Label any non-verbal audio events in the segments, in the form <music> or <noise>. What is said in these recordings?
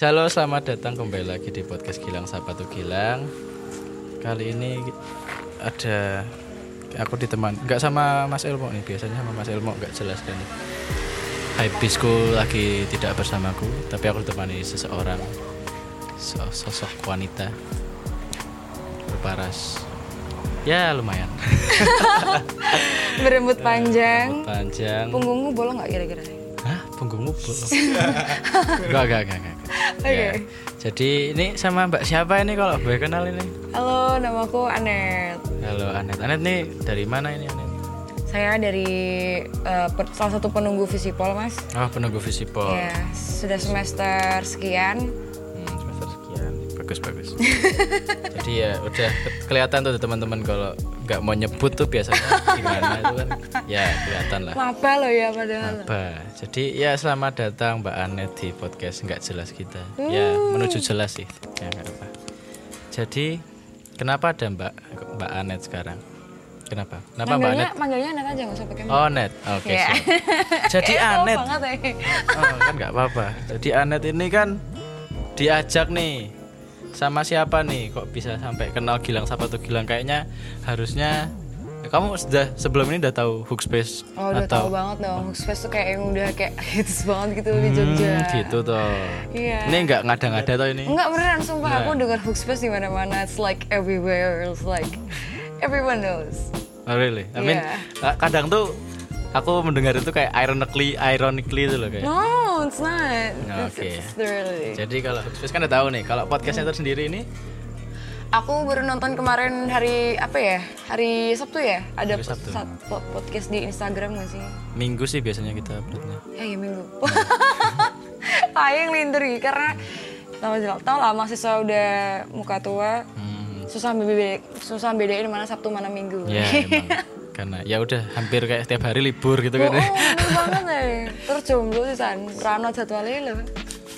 Halo, selamat datang kembali lagi di podcast Gilang Sapa tuh Gilang. Kali ini ada aku diteman nggak sama Mas Elmo nih biasanya sama Mas Elmo nggak jelas kan Habisku lagi tidak bersamaku tapi aku ditemani seseorang so- sosok wanita berparas ya lumayan <laughs> Berembut panjang. panjang Punggungmu bolong nggak kira-kira? Punggungmu bolong <laughs> enggak enggak enggak enggak Oke. Ya. jadi ini sama Mbak siapa ini kalau boleh kenal ini Halo, namaku Anet. Halo Anet Anet nih dari mana ini Anet Saya dari eh, per- salah satu penunggu Visipol, Mas. Oh penunggu Visipol Ya, sudah semester sekian. Hmm, bagus bagus <laughs> jadi ya udah ke- kelihatan tuh teman-teman kalau nggak mau nyebut tuh biasanya gimana itu kan. Ya kelihatan lah. Maba loh ya padahal. apa jadi ya selamat datang Mbak Anet di podcast nggak jelas kita. Ya menuju jelas sih. Ya nggak apa jadi kenapa ada Mbak Mbak Anet sekarang? Kenapa? Kenapa Mbak Anet? manggilnya Anet aja nggak usah pakai oh Net oke Iya. siap. <laughs> jadi Anet. ya. Oh, kan nggak apa-apa. Jadi Anet ini kan diajak nih sama siapa nih kok bisa sampai kenal Gilang siapa tuh Gilang kayaknya harusnya ya kamu sudah sebelum ini udah tahu Hookspace Oh udah atau tahu banget dong. Hookspace tuh kayak yang udah kayak <laughs> hits banget gitu di Jogja. Hmm, gitu toh. Iya. Ini nggak ngada-ngada toh ini. Enggak beneran sumpah aku dengar Hookspace di mana-mana. It's like everywhere. It's like everyone knows. Oh really? I mean, Iya. uh, kadang tuh aku mendengar itu kayak ironically ironically itu loh kayak. No, it's not. It's, oke. it's really. Jadi kalau Hookspace kan udah tahu nih, kalau podcastnya tersendiri ini Aku baru nonton kemarin hari apa ya? Hari Sabtu ya? Ada Hari Sabtu. podcast di Instagram gak sih? minggu sih biasanya kita uploadnya. Ya, ya minggu. <laughs> Tayang linderi karena tau, tau lah mahasiswa udah muka tua, Hmm. susah beda susah bedain mana Sabtu mana Minggu. Ya <laughs> emang karena ya udah hampir kayak setiap hari libur gitu kan. Oh, banget ya. Terus jomblo sih san, rano jadwalnya. <laughs>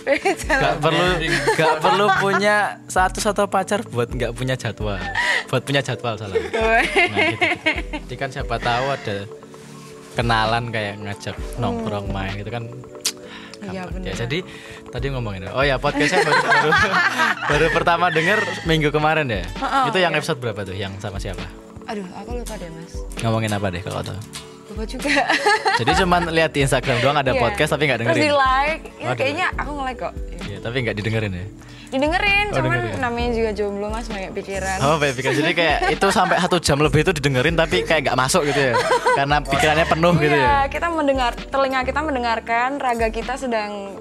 Gak perlu gak perlu punya satu satu pacar buat nggak punya jadwal. Buat punya jadwal salah. <laughs> Nah, gitu. Jadi kan siapa tahu ada kenalan kayak ngajak nongkrong main gitu kan. Iya bener. Ya, jadi tadi ngomongin oh ya podcastnya baru, baru, baru pertama denger minggu kemarin ya. Itu yang episode berapa tuh? Yang sama siapa? Aduh, aku lupa deh mas. Ngomongin apa deh kalau tahu? Lupa juga. <laughs> Jadi cuman lihat di Instagram doang ada Iya. podcast tapi nggak Terus di dengerin. like, Oh, di kayaknya aku nge-like kok. Iya, tapi nggak didengerin ya. Didengerin, Oh, cuman dengerin. namanya juga jomblo mas, banyak pikiran. Oh, baik pikir. Jadi kayak <laughs> itu sampai satu jam lebih itu didengerin tapi kayak nggak masuk gitu ya. Karena pikirannya penuh gitu Iya, ya. kita mendengar, telinga kita mendengarkan, raga kita sedang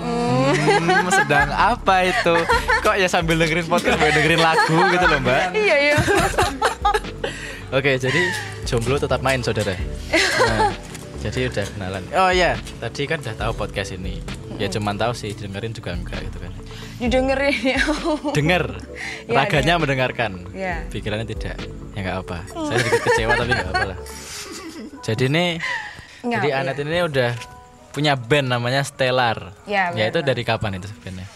Hmm, sedang apa itu? Kok ya sambil dengerin podcast sambil dengerin lagu gitu loh, Mbak. Iya, iya. Oke, jadi jomblo tetap main, Saudara. Nah, jadi udah kenalan. Oh iya, tadi kan udah tahu podcast ini. Ya cuman tahu sih, dengerin juga enggak gitu kan. Didengerin ya. Dengar. Iya, <laughs> Raganya mendengarkan. Iya. Pikirannya tidak. Ya nggak apa. Saya sedikit kecewa tapi nggak apa lah. Jadi nih Nggak, Jadi iya. Anet ini udah punya band namanya Stellar. Iya, Ya itu dari kapan itu bandnya?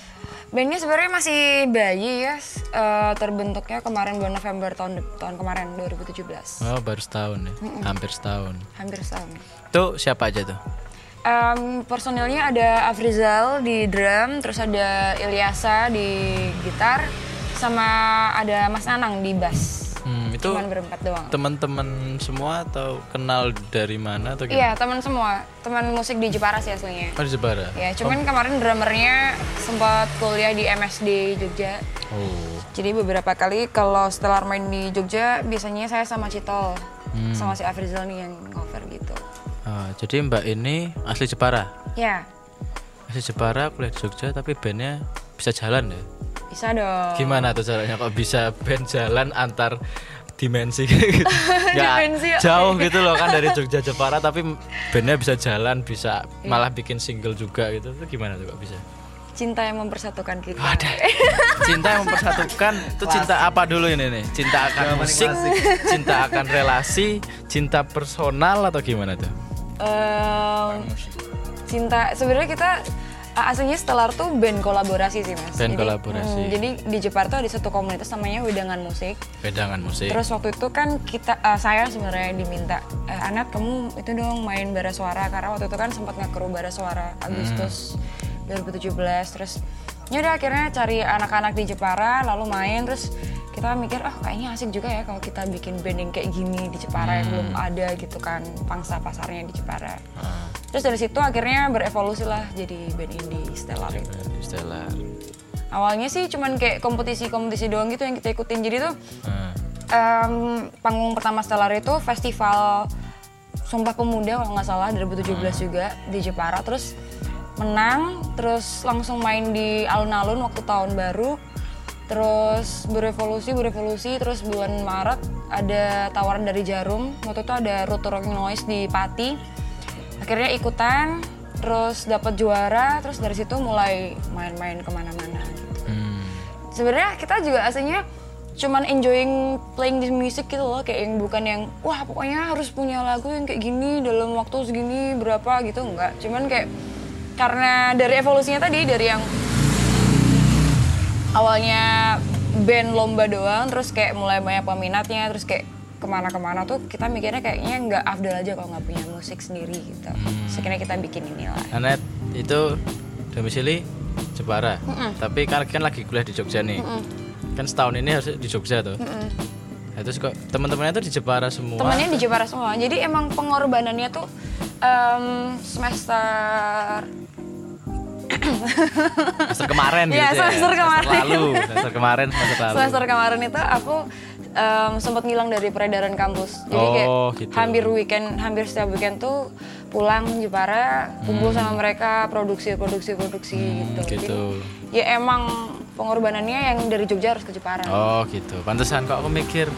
Bandnya sebenarnya masih bayi ya, eh, terbentuknya kemarin bulan November tahun tahun kemarin 2017, Oh baru setahun ya, hampir setahun. hampir setahun. Tuh siapa aja tuh? Em, personilnya ada Afrizal di drum, terus ada Ilyasa di gitar, sama ada Mas Nanang di bass. Hmm, itu Cuman berempat doang. teman-teman semua atau kenal dari mana atau gimana? Iya, teman semua. Teman musik di Jepara sih aslinya. Oh di Jepara. Ya, cuman kemarin drummernya sempat kuliah di MSD Jogja. Oh. Jadi beberapa kali kalau Stellar main di Jogja, biasanya saya sama Citol. Hmm. Sama si Afrizal nih yang cover gitu. Ah, jadi Mbak ini asli Jepara. Ya, Asli Jepara kuliah di Jogja tapi bandnya bisa jalan ya. Bisa dong. Gimana tuh caranya kok bisa band jalan antar dimensi? Gitu? <laughs> Dimensi, jauh gitu loh kan dari Jogja Jepara tapi bandnya bisa jalan bisa Iya. malah bikin single juga gitu. Itu gimana tuh kok bisa? Cinta yang mempersatukan kita. ada <laughs> cinta yang mempersatukan itu cinta apa dulu ini nih? Cinta akan musik cinta akan relasi cinta personal atau gimana tuh? Em, cinta sebenarnya kita aslinya Stellar tuh band kolaborasi sih mas. Band kolaborasi. hmm, jadi di Jepara tuh ada satu komunitas namanya Wedangan Musik. wedangan musik Terus waktu itu kan kita uh, saya sebenarnya diminta eh, Anet kamu itu dong main bara suara karena waktu itu kan sempat ngekru bara suara Agustus 2017 terus ya udah akhirnya cari anak-anak di Jepara lalu main terus kita mikir oh kayaknya asik juga ya kalau kita bikin band yang kayak gini di Jepara yang belum ada gitu kan pangsa pasarnya di Jepara. Ah, terus dari situ akhirnya berevolusi lah jadi band indie Stellar itu. Stellar. awalnya sih cuman kayak kompetisi-kompetisi doang gitu yang kita ikutin. Jadi tuh Ah, em, panggung pertama Stellar itu festival Sumpah Pemuda kalau nggak salah 2017 juga di Jepara. Terus menang terus langsung main di alun-alun waktu tahun baru. Terus berevolusi berevolusi terus bulan Maret ada tawaran dari Jarum. Waktu itu ada Rocking Noise di Pati. Akhirnya ikutan terus dapat juara terus dari situ mulai main-main ke mana-mana gitu. Hmm. sebenarnya kita juga aslinya cuman enjoying playing this music gitu loh kayak yang bukan yang wah pokoknya harus punya lagu yang kayak gini dalam waktu segini berapa gitu enggak. Cuman kayak karena dari evolusinya tadi dari yang awalnya band lomba doang terus kayak mulai banyak peminatnya terus kayak ke mana-kemana tuh kita mikirnya kayaknya nggak afdal aja kalau nggak punya musik sendiri gitu sekarang kita bikin inilah Anet itu domisili Jepara. Tapi kan kan lagi kuliah di Jogja nih. Kan setahun ini harus di Jogja tuh. Nah, terus kok teman-temannya tuh di Jepara semua. temannya di Jepara semua jadi emang pengorbanannya tuh em, semester semester kemarin Iya, gitu semester kemarin. lalu, semester kemarin, semester lalu. semester kemarin itu aku em, sempat ngilang dari peredaran kampus jadi kayak Oh, gitu. hampir weekend hampir setiap weekend tuh pulang Jepara kumpul sama mereka produksi produksi produksi gitu. Hmm. gitu. Jadi, ya emang pengorbanannya yang dari Jogja harus ke Jepara Oh gitu. Pantesan kok aku mikir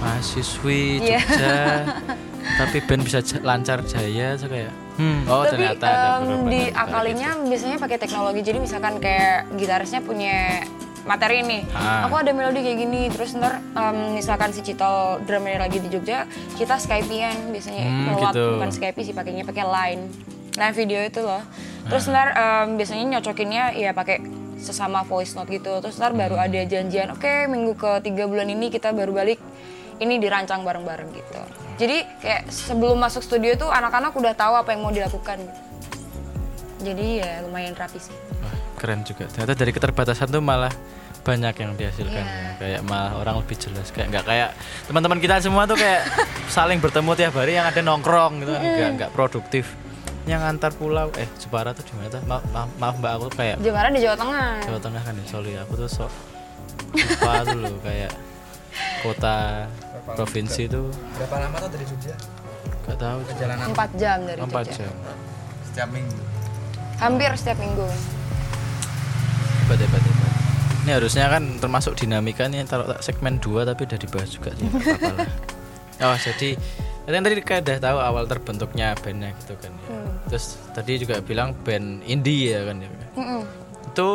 mahasiswi Iya. Jogja, <laughs> tapi band bisa lancar jaya, so kayak hmm, oh Tapi ternyata ada em, pengorbanan di juga akalinya biasanya pakai teknologi. Jadi misalkan kayak gitarisnya punya materi nih. Ah. Aku ada melodi kayak gini, terus ntar em, misalkan si Cito drumnya lagi di Jogja, kita Skype-an biasanya Hmm, lewat gitu. bukan Skype sih, pakainya pakai line. Line video itu loh. Terus ntar em, biasanya nyocokinnya ya pakai sesama voice note gitu. Terus ntar baru ada janjian, oke minggu ke tiga bulan ini kita baru balik ini dirancang bareng-bareng gitu. Jadi kayak sebelum masuk studio tuh anak-anak udah tahu apa yang mau dilakukan. Jadi ya lumayan rapi sih. Wah, keren juga. Ternyata dari keterbatasan tuh malah banyak yang dihasilkan Iya. ya. Kayak malah orang lebih jelas kayak nggak kayak teman-teman kita semua tuh kayak <laughs> saling bertemu tiap hari yang ada nongkrong gitu kan. nggak nggak produktif. Yang antar pulau eh Jepara tuh di mana tuh? Maaf, maaf, maaf Mbak aku kayak Jepara di Jawa Tengah. Jawa Tengah kan ya sorry aku tuh sok lupa dulu kayak kota provinsi itu Berapa lama tuh dari Jogja? gak tahu Perjalanan 4 jam dari empat Jogja. jam setiap minggu. Hampir setiap minggu. hebat hebat hebat ini harusnya kan termasuk dinamika nih taruh tak segmen 2 tapi udah dibahas juga apa-apa lah <laughs> oh jadi kalian tadi kayak udah tahu awal terbentuknya bandnya gitu kan ya. terus tadi juga bilang band indie ya kan ya Mm-mm. itu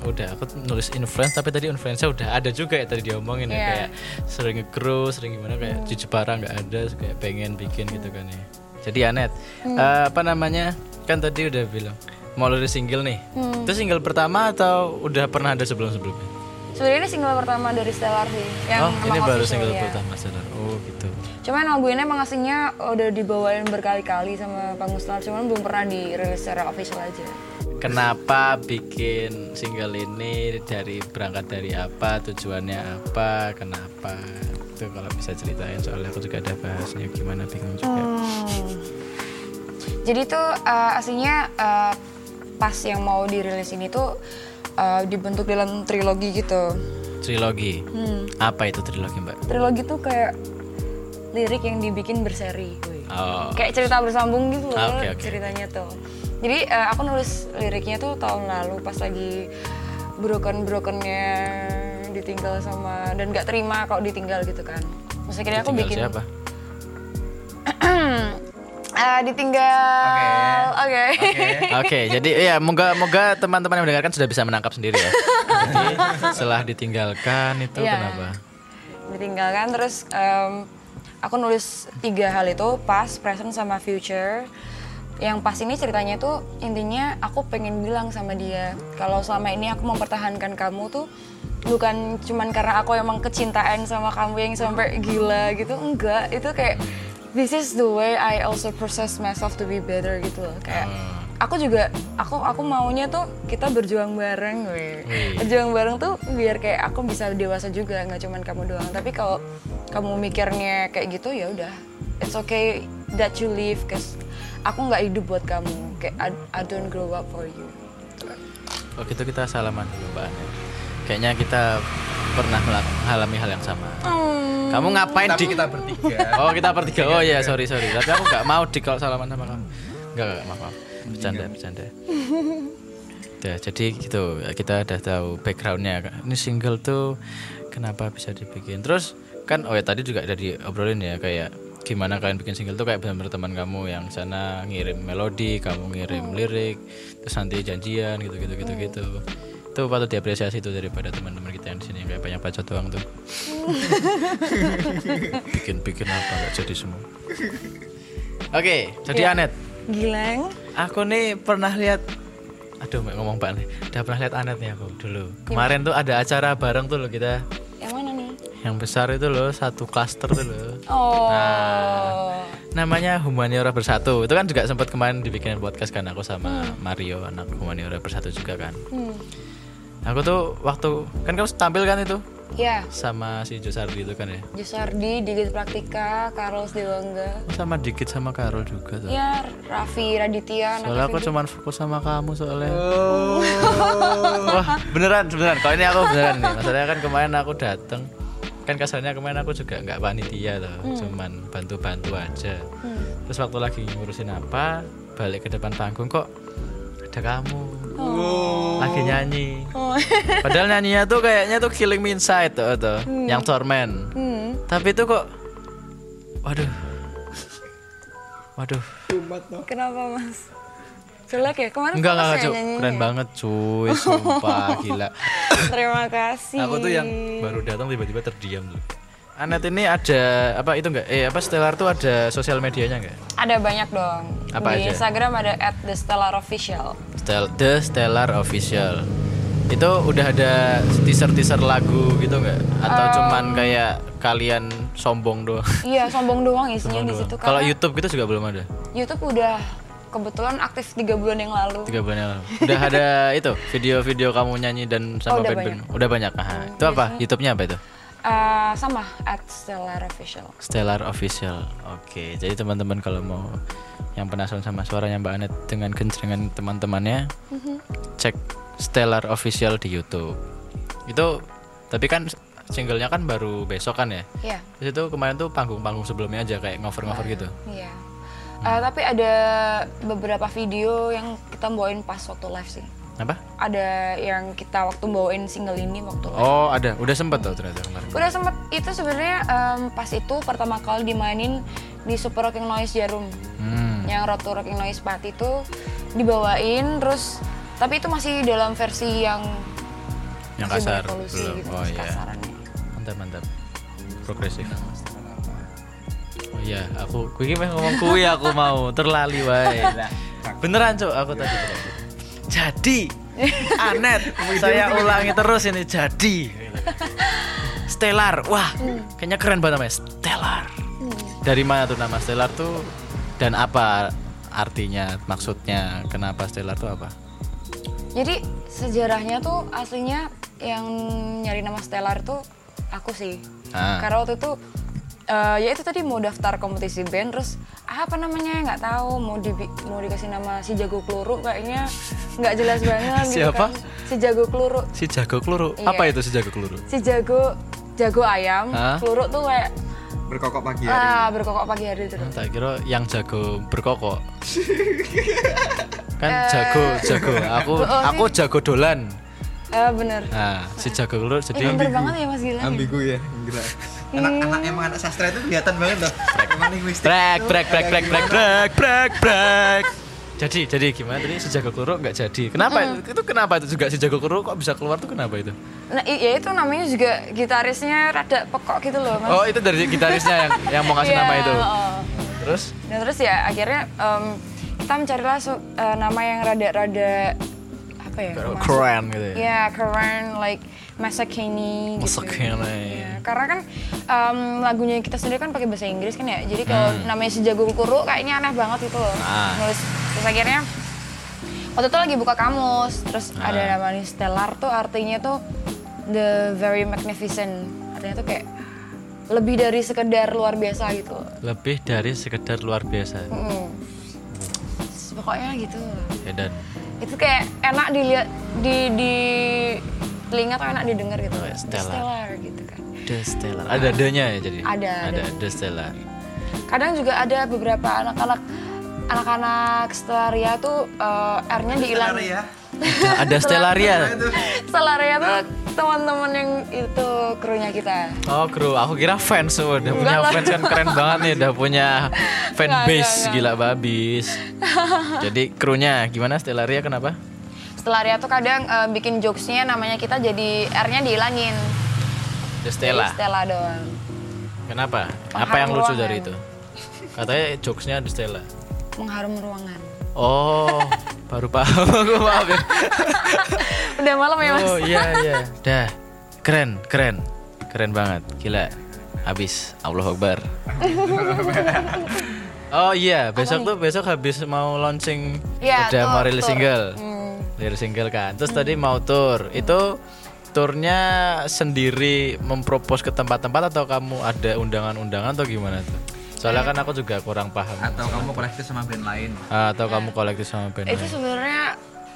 udah aku nulis influence tapi tadi influence udah ada juga ya tadi diomongin ya Iya. kayak sering nge-grow sering gimana kayak di Jepara nggak ada kayak pengen bikin gitu kan ya jadi Anet eh, apa namanya kan tadi udah bilang mau rilis single nih itu single pertama atau udah pernah ada sebelum sebelumnya Sebenarnya ini single pertama dari Stellar sih. Yang oh ini baru single ya. pertama sadar oh gitu Cuman lagu ini emang aslinya udah dibawain berkali-kali sama Bang Mustal, cuman belum pernah dirilis secara official aja. Kenapa bikin single ini dari berangkat dari apa tujuannya apa kenapa itu kalau bisa ceritain soalnya aku juga ada bahasnya gimana bingung juga Hmm. Jadi tuh eh, aslinya eh, pas yang mau dirilis ini tuh eh, dibentuk dalam trilogi gitu. trilogi Hmm. apa itu trilogi mbak Trilogi tuh kayak lirik yang dibikin berseri. Oh Kayak cerita bersambung gitu loh Ah, oke, oke. ceritanya tuh. Jadi eh, aku nulis liriknya tuh tahun lalu pas lagi broken brokennya ditinggal sama dan gak terima kalau ditinggal gitu kan. Maksudnya kira aku bikin siapa <clears throat> Eh, ditinggal. Oke. Oke, jadi ya moga moga teman-teman yang mendengarkan sudah bisa menangkap sendiri ya. Jadi setelah ditinggalkan itu Iya. kenapa? ditinggalkan terus em, aku nulis tiga hal itu past, present sama future. Yang pas ini ceritanya tuh intinya aku pengen bilang sama dia kalau selama ini aku mempertahankan kamu tuh bukan cuman karena aku emang kecintaan sama kamu yang sampai gila gitu enggak itu kayak this is the way I also process myself to be better gitu loh kayak aku juga aku aku maunya tuh kita berjuang bareng weh. Wih. berjuang bareng tuh biar kayak aku bisa dewasa juga nggak cuman kamu doang tapi kalau kamu mikirnya kayak gitu ya udah it's okay that you leave cause aku nggak hidup buat kamu kayak I, I don't grow up for you Oh gitu kita salaman dulu Mbak Ane. Kayaknya kita pernah mengalami hal yang sama. Hmm. Kamu ngapain Tapi di kita bertiga. <laughs> Oh kita bertiga. Oh iya sorry sorry. Tapi aku nggak mau di kalau salaman sama kamu. Enggak enggak maaf maaf. Bercanda bercanda. Ya, jadi gitu kita udah tahu backgroundnya. Ini single tuh kenapa bisa dibikin. Terus kan oh ya tadi juga ada diobrolin ya kayak gimana kalian bikin single tuh kayak benar-benar teman kamu yang sana ngirim melodi, kamu ngirim lirik, terus nanti janjian gitu gitu gitu gitu. Itu patut diapresiasi tuh daripada teman-teman kita yang di sini yang kayak banyak bacot doang tuh. <laughs> Bikin-bikin apa nggak jadi semua. Oke, jadi Iya. Anet, Gilang aku nih pernah lihat aduh ngomong Mbak nih udah pernah lihat Anet nih aku dulu kemarin tuh ada acara bareng tuh loh kita yang besar itu loh satu klaster tuh loh. Oh. Nah. namanya Humaniora Bersatu. Itu kan juga sempat kemarin dibikin podcast kan aku sama Mario anak Humaniora Bersatu juga kan. Hmm. aku tuh waktu kan kamu tampil kan itu? Ya sama si Josardi itu kan ya? Jusardi Digit Praktika Carlos Dewangga. Sama dikit sama Carol juga tuh. Ya Raffi Raditya soalnya aku FEB. cuman fokus sama kamu soalnya. Wah beneran beneran. Kalau ini aku beneran nih? Masalahnya kan kemarin aku dateng Kan kasarnya kemarin aku juga nggak panitia tuh Cuman bantu-bantu aja. Terus waktu lagi ngurusin apa Balik ke depan panggung kok Ada kamu? Lagi nyanyi. Oh. <laughs> Padahal nyanyinya tuh kayaknya tuh Killing Me Inside tuh, tuh Yang Torment. Hmm. Tapi itu kok Waduh. Waduh. Kenapa mas jelek ya kemarin Enggak enggak ya Cuk. nyanyinya Keren ya? banget cuy Sumpah <laughs> gila terima kasih Aku tuh yang baru datang tiba-tiba terdiam tuh. Anet ini ada apa itu enggak? Eh apa Stellar tuh ada sosial medianya enggak? ada banyak dong Apa di aja? Instagram ada at the stellar official Stel The Stellar Official. Itu udah ada teaser-teaser lagu gitu enggak? Atau cuman kayak kalian sombong doang? iya sombong doang <laughs> isinya Sombong di situ. Kalau YouTube gitu juga belum ada. YouTube udah kebetulan aktif tiga bulan yang lalu Tiga bulan yang lalu. Udah <laughs> ada itu video-video kamu nyanyi dan sama Oh, udah band-band. Udah banyak. Aha. itu apa? YouTube-nya apa itu? Eh, sama at stellar official Stellar Official. Oke, jadi teman-teman kalau mau yang penasaran sama suaranya Mbak Anet dengan genjrengan teman-temannya, cek Stellar Official di YouTube. Itu tapi kan singlenya kan baru besok kan ya. Iya Terus itu kemarin tuh panggung-panggung sebelumnya aja kayak ngover-ngover gitu. iya Eh, tapi ada beberapa video yang kita bawain pas waktu live sih Apa? ada yang kita waktu bawain single ini waktu live Oh, ada. Udah sempet tuh ternyata kemarin. Udah sempet itu sebenarnya em, pas itu pertama kali dimainin di Super Rocking Noise Jarum Hmm. yang Road to Rocking Noise Party itu dibawain terus tapi itu masih dalam versi yang Yang kasar belum. gitu, Oh iya. kasarannya. Mantap, mantap. Progresif. Iya, aku kuwi meh ngomong kuwi aku mau terlali wae. <laughs> Beneran, Cuk, aku tadi. Jadi <laughs> Anet, saya ulangi terus ini jadi. Stellar. Wah, kayaknya keren banget namanya Stellar. Dari mana tuh nama Stellar tuh dan apa artinya, maksudnya kenapa Stellar tuh apa? Jadi sejarahnya tuh aslinya yang nyari nama Stellar tuh aku sih. Ah. Karena waktu itu eh, ya itu tadi mau daftar kompetisi band terus apa namanya nggak tahu mau di mau dikasih nama si jago keluru kayaknya nggak jelas banget gitu Siapa? kan. Si jago keluru. Si jago keluru. Iya. Apa itu si jago keluru? Si jago jago ayam, Hah? keluru tuh kayak Berkokok pagi hari. ah berkokok pagi hari terus. Tak kira yang jago berkokok. <laughs> kan Eh, jago jago. Aku <laughs> oh, sih. aku jago dolan. Eh bener. Nah, si jago keluru Eh, jadi pinter banget ya Mas Gilang. Ambigu ya, gila. Anak, anak emang anak sastra itu kelihatan banget loh. Emang linguistik. brek brek brek brek brek brek brek brek. Jadi jadi gimana tadi si jago keluru nggak jadi? Kenapa? Itu kenapa itu juga si jago kok bisa keluar tuh kenapa itu? Nah, ya itu namanya juga gitarisnya rada pekok gitu loh, Mas. Oh, itu dari gitarisnya yang yang mau ngasih Iya, nama itu. oh. Terus Nah terus ya akhirnya em, kita mencarilah su- eh, nama yang rada-rada apa ya? keren gitu ya. Ya keren, like Masakini gitu. Masakini. Ya, karena kan em, lagunya kita sendiri kan pakai bahasa Inggris kan ya. Jadi kalau namanya si Jago Kuru kayaknya aneh banget gitu loh. Hmm. Ah. Nulis terus akhirnya waktu itu lagi buka kamus terus Ah. ada namanya stellar tuh artinya tuh the very magnificent artinya tuh kayak lebih dari sekedar luar biasa gitu Lebih dari sekedar luar biasa. Mm. pokoknya gitu Ya dan itu kayak enak dilihat di di telinga tuh enak didengar gitu Oh, ya, The stellar. stellar gitu kan The Stellar. Ada D-nya ya jadi. Ada, Ada ada. The Stellar. kadang juga ada beberapa anak-anak anak-anak stellaria tuh eh, R-nya dihilangin ya. <laughs> ada Stellaria. Stellaria tuh teman-teman yang itu krunya kita Oh kru, aku kira fans oh, udah punya fans kan keren banget nih, udah punya <laughs> fan base gila babis. Jadi krunya gimana Stellaria kenapa? Stellaria tuh kadang eh, bikin jokesnya namanya kita jadi R-nya dihilangin The Jadi Stella. Stella doang Kenapa? Apa Pengharum yang lucu ruangan. dari itu? Katanya jokesnya The Stella. mengharum ruangan Oh, baru paham <laughs> aku maaf ya. udah malam ya mas Oh iya iya. Dah. Keren, keren. Keren banget. Gila. Habis. Allah Akbar. <laughs> oh iya, besok tuh besok habis mau launching Iya, udah tuh, mau rilis single. Hmm. Rilis single kan. Terus tadi mau tour. Itu turnya sendiri mempropos ke tempat-tempat atau kamu ada undangan-undangan atau gimana tuh? Soalnya kan aku juga kurang paham. Atau kamu kolektif sama band lain? Ah, atau kamu kolektif sama band itu lain? sebenarnya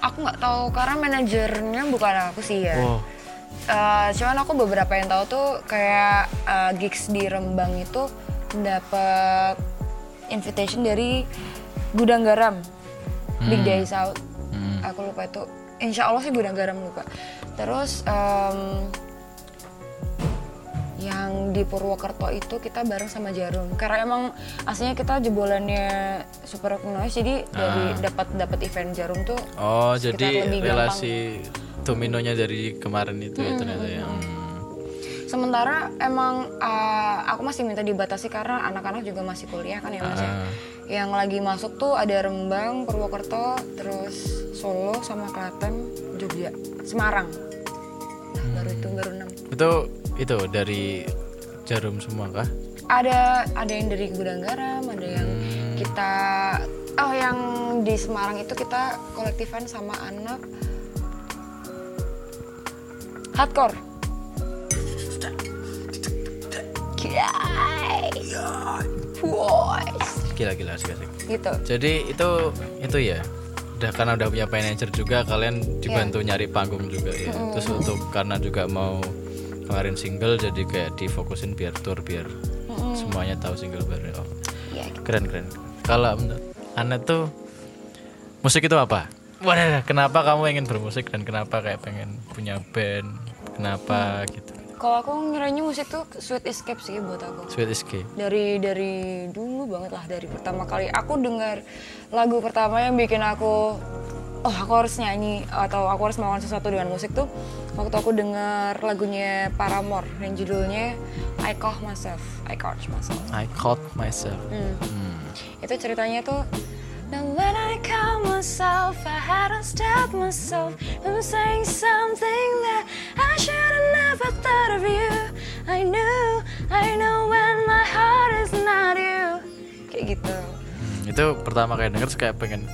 aku nggak tahu karena manajernya bukan aku sih ya Oh, Eh, cuman aku beberapa yang tahu tuh kayak eh, gigs di Rembang itu dapat invitation dari Gudang Garam Big Day Out Hmm. aku lupa itu Insya Allah sih Gudang Garam lupa terus em, yang di Purwokerto itu kita bareng sama Jarum karena emang aslinya kita jebolannya Super Noise jadi dari dapat dapat event Jarum tuh Oh, jadi lebih gampang. relasi dominonya dari kemarin itu ya ternyata ya. Hmm. Sementara emang uh, aku masih minta dibatasi karena anak-anak juga masih kuliah kan ya mas ya. Ah. Yang lagi masuk tuh ada Rembang, Purwokerto, terus Solo sama Klaten, Jogja, Semarang. Nah, baru itu baru enam. Itu itu dari jarum semua kah? Ada ada yang dari Gudang Garam, ada yang Hmm. kita oh yang di Semarang itu kita kolektifan sama anak hardcore. Guys. Boys. Gila-gila asik-asik. Gitu. Jadi itu itu ya. Udah karena udah punya manajer juga kalian dibantu nyari panggung juga ya. Terus untuk karena juga mau kemarin single jadi kayak difokusin biar tour biar semuanya tahu single baru. Oh, gitu. keren keren. Kalau Anda tuh musik itu apa? Wadah, kenapa kamu ingin bermusik dan kenapa kayak pengen punya band? Kenapa gitu? Kalau aku ngiranya musik tuh sweet escape sih buat aku. Sweet Escape. Dari dari dulu banget lah dari pertama kali aku dengar lagu pertama yang bikin aku oh aku harus nyanyi atau aku harus melakukan sesuatu dengan musik tuh waktu aku dengar lagunya Paramore yang judulnya I Call Myself, I Caught Myself. I caught myself. Hmm. Hmm. Itu ceritanya tuh Now when I call myself, I had to stop myself from saying something that I should have never thought of you. I knew, I know when my heart is not you. Kayak gitu. Hmm, itu pertama kayak denger kayak pengen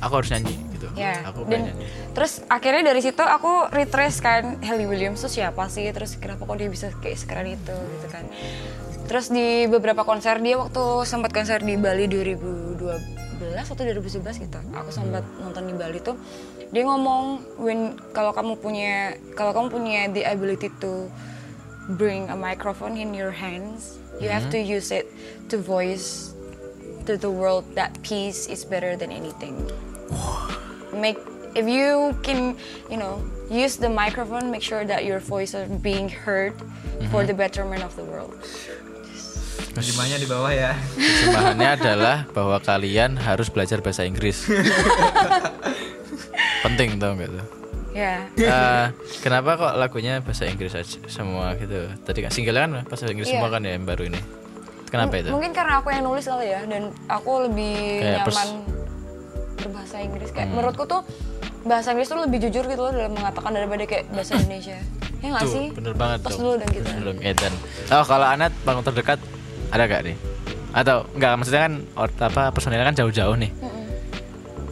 aku harus nyanyi gitu. Ya. Aku pengen Dan nyanyi. terus akhirnya dari situ aku retrace kan Halle Williams tuh siapa sih? Terus kenapa kok dia bisa kayak sekeren itu gitu kan? Terus di beberapa konser dia waktu sempat konser di Bali 2012 atau 2011 gitu. Aku sempat nonton di Bali tuh dia ngomong when kalau kamu punya kalau kamu punya the ability to bring a microphone in your hands, you have to use it to voice to the world that peace is better than anything. Make if you can, you know, use the microphone, make sure that your voice are being heard for the betterment of the world. Terjemahnya di bawah ya. Terjemahannya adalah bahwa kalian harus belajar bahasa Inggris. <laughs> Penting tau nggak tuh? Ya. Eh, kenapa kok lagunya bahasa Inggris aja semua gitu? Tadi kan single kan bahasa Inggris Iya. semua kan ya yang baru ini. Kenapa itu? Mungkin karena aku yang nulis kali ya dan aku lebih Kayak pers- nyaman berbahasa Inggris kayak menurutku tuh bahasa Inggris tuh lebih jujur gitu loh dalam mengatakan daripada kayak bahasa <laughs> Indonesia. Ya nggak Tuh, sih? bener banget Tos dong. dulu dan gitu. Tos dulu, Edan. Oh, kalau Anet panggung terdekat ada gak nih? Atau enggak maksudnya kan or- apa personilnya kan jauh-jauh nih. Mm-mm.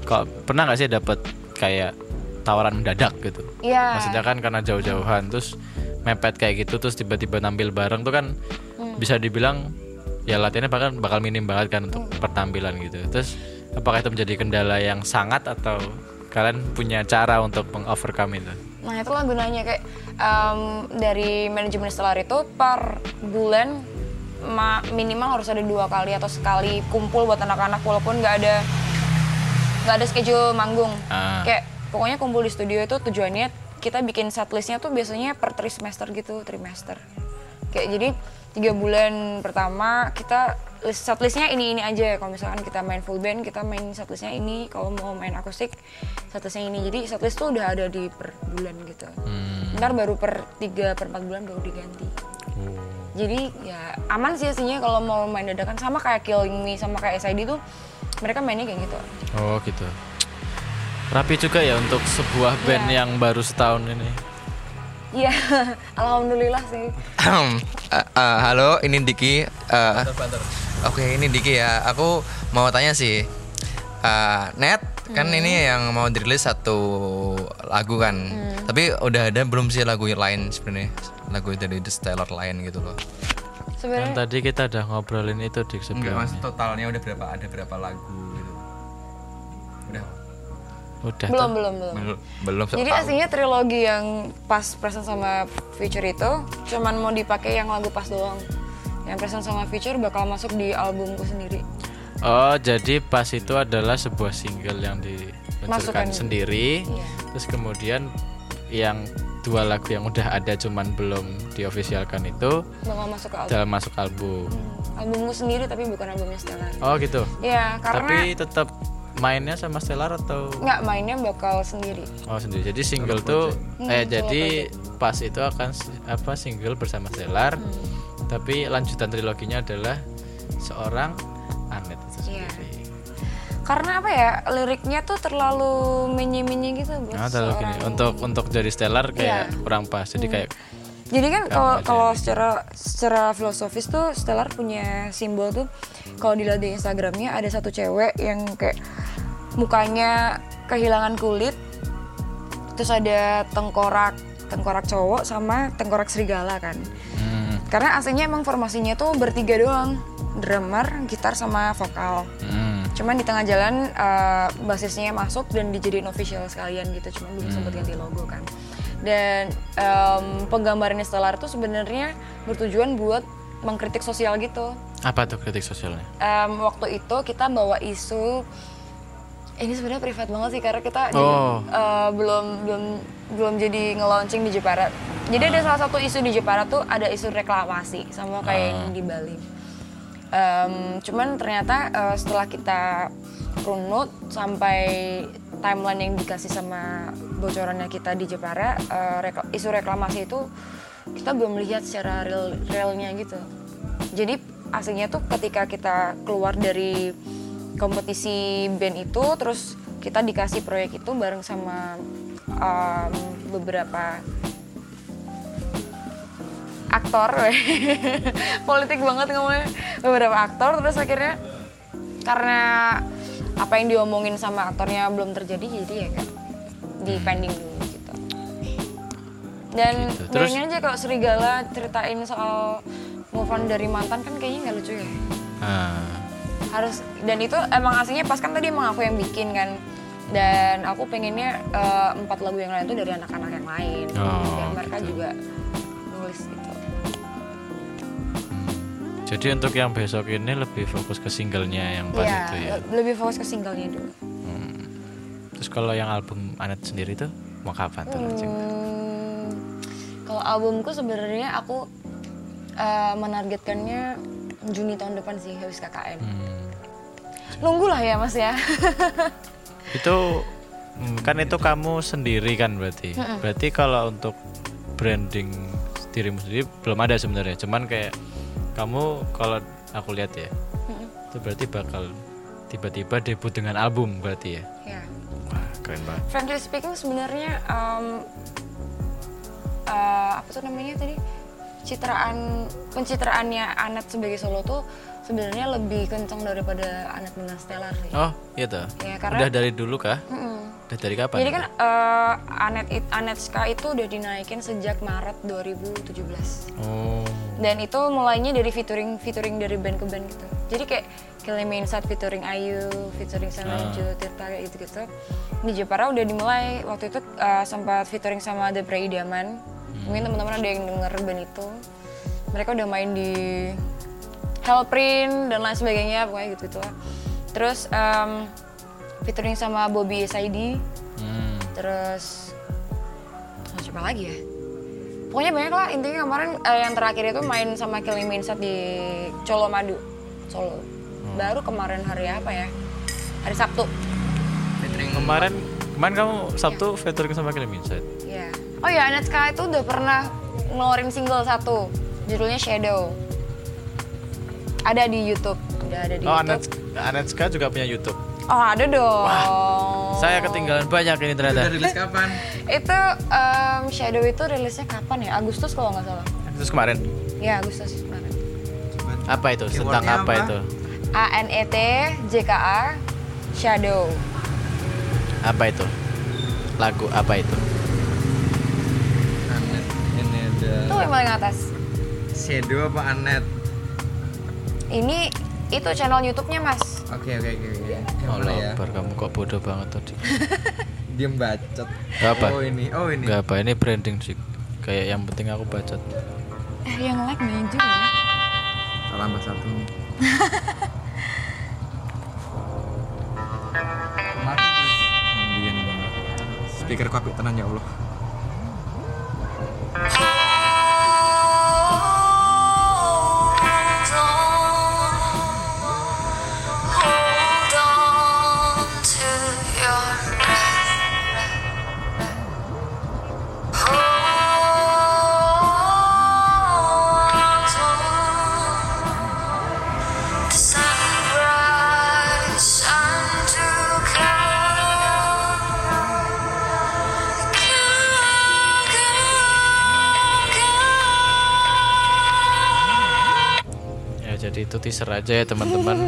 Kok pernah nggak sih dapat kayak tawaran mendadak gitu Iya. maksudnya kan karena jauh-jauhan terus mepet kayak gitu terus tiba-tiba nampil bareng tuh kan Hmm. bisa dibilang ya latihannya bahkan bakal minim banget kan untuk Hmm. pertampilan gitu terus apakah itu menjadi kendala yang sangat atau kalian punya cara untuk mengovercome itu Nah itulah gunanya kayak em, dari manajemen stellar itu per bulan ma- minimal harus ada dua kali atau sekali kumpul buat anak-anak walaupun nggak ada nggak ada schedule manggung. Ah. Kayak pokoknya kumpul di studio itu tujuannya kita bikin setlistnya tuh biasanya per trimester gitu trimester. Kayak jadi tiga bulan pertama kita list setlistnya ini ini aja kalau misalkan kita main full band kita main setlistnya ini kalau mau main akustik setlistnya ini jadi setlist tuh udah ada di per bulan gitu Hmm. ntar baru per tiga per empat bulan baru diganti Oh. Jadi ya aman sih aslinya kalau mau main dadakan. Sama kayak Killing Me sama kayak SID tuh mereka mainnya kayak gitu. Oh gitu. Rapi juga ya untuk sebuah band Iya. yang baru setahun ini. Iya <laughs> alhamdulillah sih. Eh, eh, halo, ini Diki. Eh, Oke, ini Diki ya. Aku mau tanya sih, Eh, Net kan ini yang mau dirilis satu lagu kan. Tapi udah ada belum sih lagu yang lain sebenarnya? Lagu dari The Stellar lain gitu loh. kan sebenarnya tadi kita udah ngobrolin itu di Enggak sebelumnya mas, totalnya udah berapa? Ada berapa lagu gitu? Udah udah belum belum belum belum belum jadi tahu. aslinya trilogi yang pas present sama feature itu cuman mau dipakai yang lagu pas doang yang present sama feature bakal masuk di albumku sendiri Oh, jadi pas itu adalah sebuah single yang diluncurkan sendiri. Iya. Terus kemudian yang dua lagu yang udah ada cuman belum diofisialkan itu bakal masuk ke album dalam masuk album. Hmm, albumku sendiri tapi bukan albumnya Stellar Oh, gitu. ya karena Tapi tetap mainnya sama Stellar atau nggak mainnya bakal sendiri oh sendiri. Jadi single tuh Hmm, eh jadi pas itu akan apa single bersama Stellar. Hmm. Tapi lanjutan triloginya adalah seorang Anet itu Iya. sendiri. karena apa ya liriknya tuh terlalu menye-menye gitu buat Nah, terlalu gini. Untuk untuk jadi stellar kayak Iya. kurang pas. Jadi kayak Jadi kan kalau kalau secara secara filosofis tuh Stellar punya simbol tuh kalau dilihat di Instagramnya ada satu cewek yang kayak mukanya kehilangan kulit, terus ada tengkorak tengkorak cowok sama tengkorak serigala kan. hmm, Karena aslinya emang formasinya tuh bertiga doang, drummer, gitar sama vokal. hmm, Cuman di tengah jalan eh, basisnya masuk dan dijadiin official sekalian gitu. Cuman belum sempat ganti logo kan. Dan em, penggambarannya Stellar tuh sebenarnya bertujuan buat mengkritik sosial gitu. apa tuh kritik sosialnya? Em, waktu itu kita bawa isu ini sebenarnya privat banget sih karena kita di- Oh. eh, belum belum belum jadi nge-launching di Jepara. Jadi ada salah satu isu di Jepara tuh ada isu reklamasi sama kayak yang di Bali. Em, cuman ternyata eh, setelah kita runut sampai timeline yang dikasih sama bocorannya kita di Jepara, eh, rekla- isu reklamasi itu kita belum lihat secara real realnya gitu. Jadi aslinya tuh ketika kita keluar dari kompetisi band itu, terus kita dikasih proyek itu bareng sama em, beberapa aktor <laughs> politik banget ngomongnya. Beberapa aktor terus akhirnya karena apa yang diomongin sama aktornya belum terjadi jadi ya kan di pending dulu gitu. Dan Gitu. Terus- aja kalau serigala ceritain soal move on dari mantan kan kayaknya nggak lucu ya. Ah, harus dan itu emang aslinya pas kan tadi emang aku yang bikin kan. Dan aku pengennya eh, empat lagu yang lain itu dari anak-anak yang lain. Oh, dan mereka gitu. juga nulis gitu jadi untuk yang besok ini lebih fokus ke singlenya yang pas Iya, itu ya. le- lebih fokus ke singlenya dulu. Terus kalau yang album Anet sendiri tuh mau kapan tuh? Hmm, kalau albumku sebenarnya aku eh, menargetkannya Juni tahun depan sih habis KKN. Hmm. Nunggu lah ya mas ya. <laughs> Itu hmm, kan itu kamu sendiri kan berarti. Berarti kalau untuk branding dirimu sendiri belum ada sebenarnya. Cuman kayak kamu kalau aku lihat ya, itu berarti bakal tiba-tiba debut dengan album berarti ya. ya. Wah, keren banget. Frankly speaking sebenarnya em, eh, apa tuh namanya tadi citraan pencitraannya Anet sebagai solo tuh sebenarnya lebih kencang daripada Anet dengan Stellar sih. Oh, gitu. Ya, karena- Udah dari dulu kah? Mm-mm. Udah dari kapan? Jadi kan eh, Anet it- Anetska itu udah dinaikin sejak Maret 2017. Oh. Dan itu mulainya dari featuring featuring dari band ke band gitu. Jadi kayak Killing Inside featuring Ayu, featuring Sanaju, Tirta kayak gitu-gitu. Di Jepara udah dimulai waktu itu eh, sempat featuring sama The Prey Diamond. Mungkin teman-teman ada yang denger band itu. Mereka udah main di Hellprint dan lain sebagainya pokoknya gitu-gitu lah. Terus em, featuring sama Bobby SID. Hmm. Terus sama siapa lagi ya? Pokoknya banyak lah intinya kemarin eh, yang terakhir itu main sama Killing Inside di Colo Madu Solo. Baru kemarin hari apa ya? Hari Sabtu. Kemarin kemarin kamu Sabtu featuring sama Killing Inside. Iya. Oh ya, Anetska itu udah pernah ngeluarin single satu, judulnya Shadow. Ada di YouTube, udah ada di Oh, YouTube. Anet Anetska juga punya YouTube. Oh ada dong. Saya ketinggalan banyak ini ternyata. Udah rilis kapan? Itu em, Shadow itu rilisnya kapan ya? Agustus kalau nggak salah. Terus kemarin Ya Agustus kemarin. apa itu? Tentang apa, apa? itu? A N E T J K A Shadow. Apa itu? Lagu apa itu? Anet. Ini ada Tuh yang paling atas. Shadow apa Anet? Ini itu channel YouTube-nya Mas. Oke oke oke Oh, ya? lapar kamu kok bodoh banget tadi. <laughs> Diem bacot. Gak apa? Oh ini, oh ini. Gak apa, ini branding sih. Kayak yang penting aku bacot. Eh yang like main juga ya. Salah mas satu. <laughs> Speaker ku apik tenan ya Allah. Aja ya teman-teman.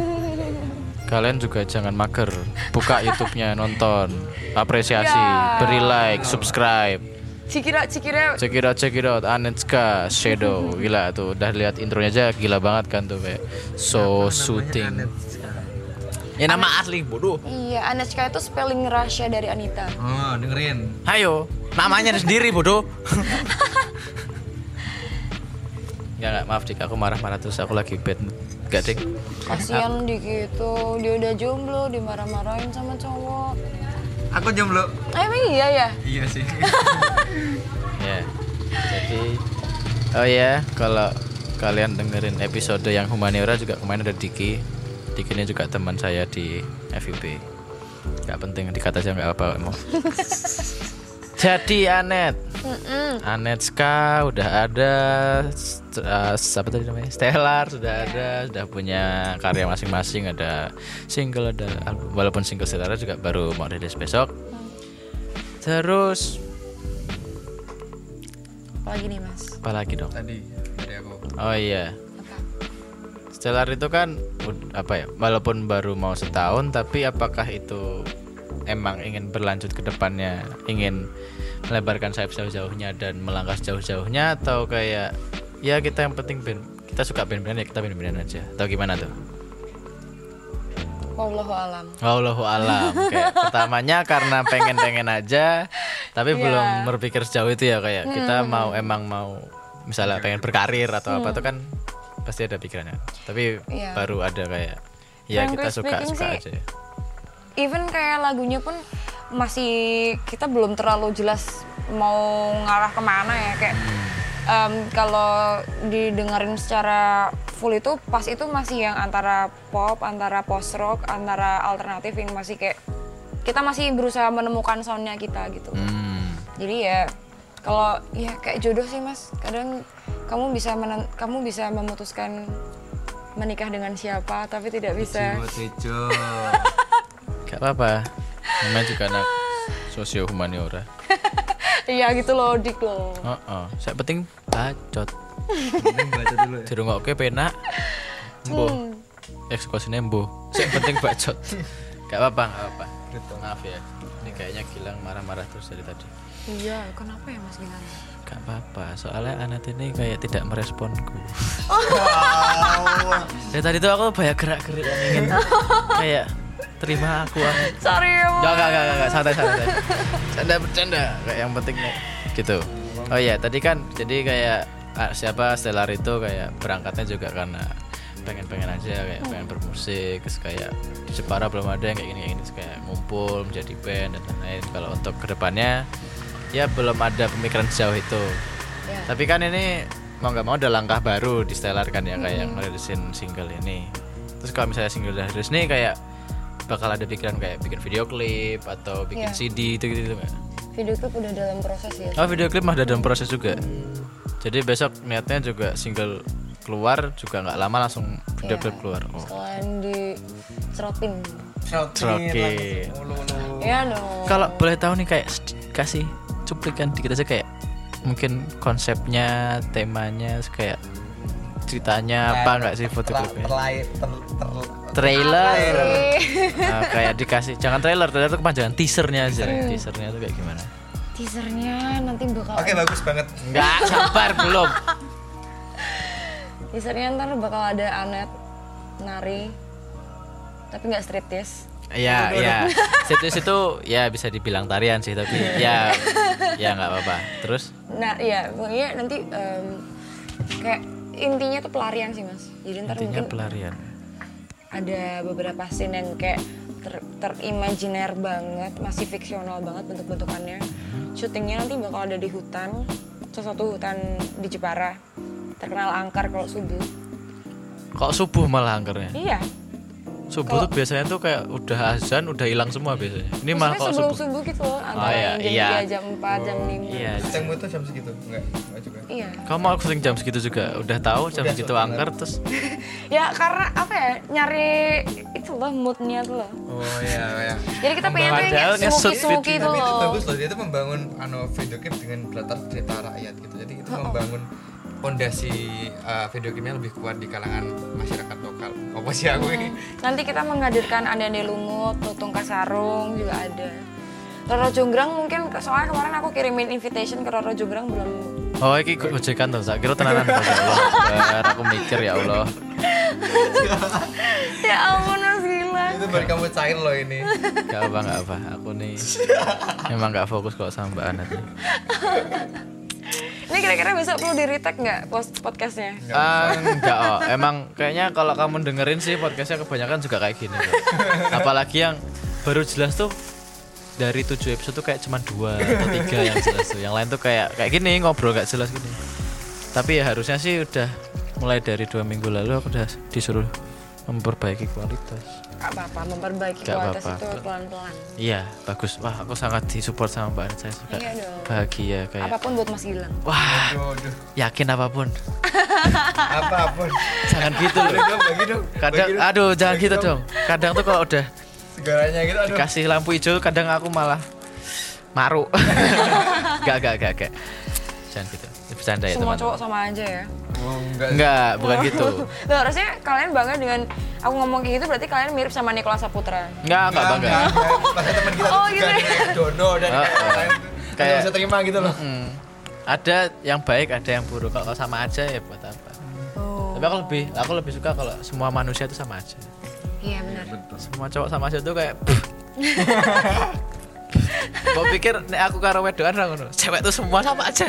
Kalian juga jangan mager. Buka YouTube-nya, nonton, apresiasi, Ya. beri like, subscribe. Cikira Cikira Check it out, check it out. Anetska Shadow. Gila tuh, udah lihat intronya aja gila banget kan tuh kayak so soothing. Ya nama asli bodoh. Iya, Anetska itu spelling Russia dari Anita. Oh dengerin. Ayo, namanya sendiri bodoh. <laughs> Enggak, enggak, maaf dik, aku marah-marah terus aku lagi bad mood. Enggak dik. Kasian di gitu, dia udah jomblo, dimarah-marahin sama cowok. Aku jomblo. Eh, emang iya ya? Iya sih. <laughs> Ya. Jadi oh ya, kalau kalian dengerin episode yang humaniora juga kemarin ada Diki. Diki ini juga teman saya di FIB. Gak penting dikata aja nggak apa mau. <laughs> Jadi Anet, Anet Ska udah ada, uh, apa tadi namanya? Stellar sudah ada, sudah punya karya masing-masing, ada single, ada album. Walaupun single Stellar juga baru mau rilis besok. Terus Apalagi nih, Mas? apa lagi dong? Tadi dari aku. Oh iya, Apa? Stellar itu kan apa ya? Walaupun baru mau setahun, tapi apakah itu emang ingin berlanjut ke depannya, ingin melebarkan sayap jauh-jauhnya dan melangkah jauh-jauhnya atau kayak ya kita yang penting band kita suka band-bandan ya kita band-bandan aja atau gimana tuh? Wallahu alam. Wallahu alam. <laughs> Kayak pertamanya karena pengen-pengen aja, tapi Iya. belum berpikir sejauh itu ya kayak kita mau emang mau misalnya pengen berkarir atau apa tuh kan pasti ada pikirannya. Tapi Iya. baru ada kayak ya Frankly kita suka suka sih, aja. ya. Even kayak lagunya pun masih kita belum terlalu jelas mau ngarah ke mana ya kayak em, kalau didengerin secara full itu pas itu masih yang antara pop, antara post rock, antara alternatif yang masih kayak kita masih berusaha menemukan soundnya kita gitu. Hmm. Jadi ya kalau ya kayak jodoh sih mas, kadang kamu bisa menen- kamu bisa memutuskan menikah dengan siapa tapi tidak bisa. Tejo. <laughs> Gak apa-apa. Namanya juga anak sosio humaniora. <laughs> Iya gitu loh dik loh. Oh, oh. Saya penting bacot. Dulu ya. dirungokke penak. Mbuh eksekusinya mbuh yang penting bacot. Gak apa-apa gak apa-apa. Maaf ya. Ini kayaknya Gilang marah-marah terus dari tadi. Iya, kenapa ya Mas Gilang? gak apa-apa. Soalnya anak ini kayak tidak meresponku. Dari tadi tuh aku banyak gerak-gerik yang ingin <laughs> kayak terima aku ah. Sorry ya, Mas. Gak, gak, gak, gak, gak, santai, santai. Canda, bercanda. Kayak yang penting nih Gitu. Oh iya, tadi kan Jadi kayak ah, Siapa Stellar itu kayak Berangkatnya juga karena Pengen-pengen aja Kayak pengen bermusik Terus kayak Di Jepara belum ada yang kayak gini, kayak gini. Terus kayak ngumpul Menjadi band Dan lain-lain. Kalau untuk ke depannya Ya belum ada pemikiran sejauh itu. Ya. Tapi kan ini Mau nggak mau ada langkah baru di Stellar kan ya Kayak ngerilisin single ini. Terus kalau misalnya single udah rilis nih kayak bakal ada pikiran kayak bikin video klip atau bikin Iya. CD itu gitu nggak? Video klip udah dalam proses ya. Oh video klip mah ada dalam proses juga. Jadi besok niatnya juga single keluar juga nggak lama langsung video Iya. klip keluar. Oh. Selain di cerotin. Oke. Iya dong. Kalau boleh tahu nih kayak kasih cuplikan dikit aja kayak mungkin konsepnya, temanya kayak ceritanya apa nggak sih foto klipnya? Terlai- ter- ter- Trailer. Nah, kayak dikasih jangan trailer, trailer itu kepanjangan teasernya aja. Teasernya itu kayak gimana? Teasernya nanti bakal Oke bagus banget. Enggak, sabar <laughs> belum. teasernya ntar bakal ada Anet nari tapi nggak striptease. Iya, iya. Situs <laughs> itu ya bisa dibilang tarian sih, tapi ya ya nggak apa-apa. Terus Nah, iya, pokoknya nanti em, kayak intinya tuh pelarian sih, Mas. Jadi ntar intinya mungkin pelarian. Ada beberapa scene yang kayak ter terimajiner banget, masih fiksional banget bentuk-bentukannya. Syutingnya nanti bakal ada di hutan, satu hutan di Jepara. Terkenal angker kalau subuh. Kok subuh malah angkernya? Iya. Subuh tuh biasanya tuh kayak udah azan, udah hilang semua biasanya. Ini malah kok sebelum subuh. subuh gitu loh, antara iya, jam iya. 3, jam 4, jam 5. Iya. Cengmu itu jam segitu? Enggak, enggak juga. Iya. Kamu aku sering jam segitu juga. Udah tahu jam Udah, segitu sudah. angker terus <laughs> Ya karena apa ya, nyari itu loh moodnya tuh loh. Oh iya, iya. Jadi kita pengen tuh yang nge-shoot smoky-smoky itu Tapi itu loh. bagus loh, dia itu membangun ano video klip dengan latar cerita rakyat gitu. Jadi itu membangun fondasi uh, video klipnya lebih kuat di kalangan masyarakat lokal. Apa sih aku ini? Nanti kita menghadirkan Ande Lumut, Lutung Kasarung juga ada. Roro Jonggrang mungkin soalnya kemarin aku kirimin invitation ke Roro Jonggrang belum. Oh, iki gojekan tuh. Saya kira tenanan. Ya aku mikir ya Allah. <laughs> ya ampun Mas Gilang. itu baru kamu cair loh ini. Gak apa, gak apa. Aku nih <laughs> emang gak fokus kok sama Mbak Anet nih. <laughs> Ini kira-kira besok perlu di retake nggak post podcastnya? Ah, enggak oh. Emang kayaknya kalau kamu dengerin sih podcastnya kebanyakan juga kayak gini kok. <laughs> Apalagi yang baru jelas tuh dari tujuh episode tuh kayak cuma dua atau tiga yang jelas tuh. Yang lain tuh kayak kayak gini ngobrol gak jelas gini. Tapi ya harusnya sih udah mulai dari dua minggu lalu aku udah disuruh memperbaiki kualitas. Gak apa-apa, memperbaiki Gak kualitas apa-apa. itu pelan-pelan. Iya bagus. Wah aku sangat disupport sama Mbak Anet. Saya suka Iya dong. bahagia kayak. Apa pun buat Mas Gilang. Wah Aduh, aduh. yakin apa pun. <laughs> Apa pun. Jangan gitu Bagi loh. dong, bagi dong. Kadang aduh jangan Bagi gitu dong. Kadang tuh kalau udah Segalanya gitu aduh. dikasih lampu hijau kadang aku malah maruk gak gak gak gak jangan gitu bercanda ya Semua teman cowok sama aja ya. Oh, enggak. enggak bukan gitu <laughs> Loh, harusnya kalian bangga dengan aku ngomong kayak gitu berarti kalian mirip sama Nicholas Saputra. enggak enggak bangga Masa teman kita Oh, gitu ya? dono dan Oh, kayak oh. Kayak- bisa terima gitu loh. Ada yang baik ada yang buruk kalau sama aja ya buat apa Oh. tapi aku lebih aku lebih suka kalau semua manusia itu sama aja Iya benar. semua cowok sama aja tuh kayak <laughs> Kau pikir nek aku karo wedokan ra ngono. Cewek tuh semua sama aja.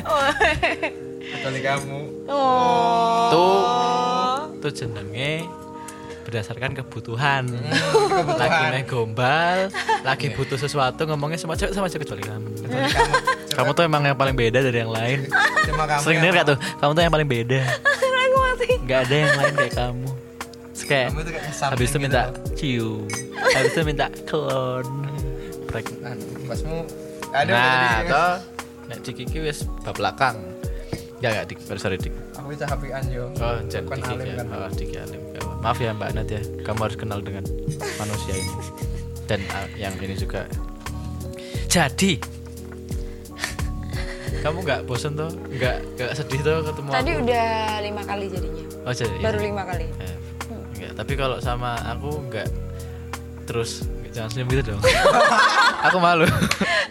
Kecuali kamu. Oh. Tuh tuh jenenge berdasarkan kebutuhan. lagi main gombal, lagi butuh sesuatu ngomongnya sama cewek sama aja kecuali kamu. Kecuali kamu. Kamu tuh emang yang paling beda dari yang lain. Cuma kamu. Sering denger gak tuh? Kamu tuh yang paling beda. Gak ada yang lain kayak kamu. Terus kayak Kamu tuh kayak habis itu gitu minta loh. cium, habis itu minta klon. Prek. Nah, Masmu ada Nah, toh nek Cikiki wis bab belakang. Enggak enggak dik, sorry dik. Aku bisa hapian yo. Oh, Bukan Diki alim ya. kan. Oh, Diki alim. Gak apa. Maaf ya Mbak Nat ya. Kamu harus kenal dengan manusia ini. Dan uh, yang ini juga. Jadi kamu nggak bosen tuh nggak nggak sedih tuh ketemu Tadi aku udah lima kali jadinya. oh jadi Baru lima kali. Eh, enggak tapi kalau sama aku nggak terus jangan senyum gitu dong <laughs> aku malu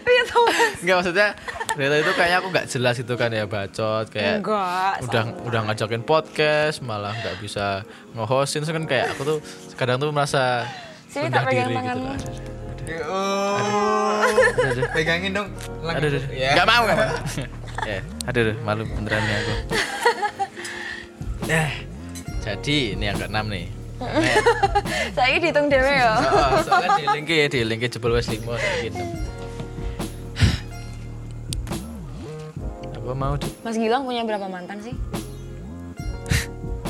Iya Thomas. nggak maksudnya Rita itu kayaknya aku nggak jelas itu kan ya bacot kayak Enggak. udah udah ngajakin podcast malah nggak bisa nge-hostin Terus kan kayak aku tuh kadang tuh merasa Sini rendah tak pegang diri gitu tanganmu. lah. Oh. Aduh, aduh. Pegangin dong. Aduh, aduh. Ya. Nggak mau, nggak mau. <laughs> ya, aduh, aduh, malu beneran nih aku. <laughs> Eh, jadi ini yang keenam nih. Saya dihitung dewe ya. <laughs> Oh, soalnya di link di link jebol wes limo gitu. Aku mau di Mas Gilang punya berapa mantan sih?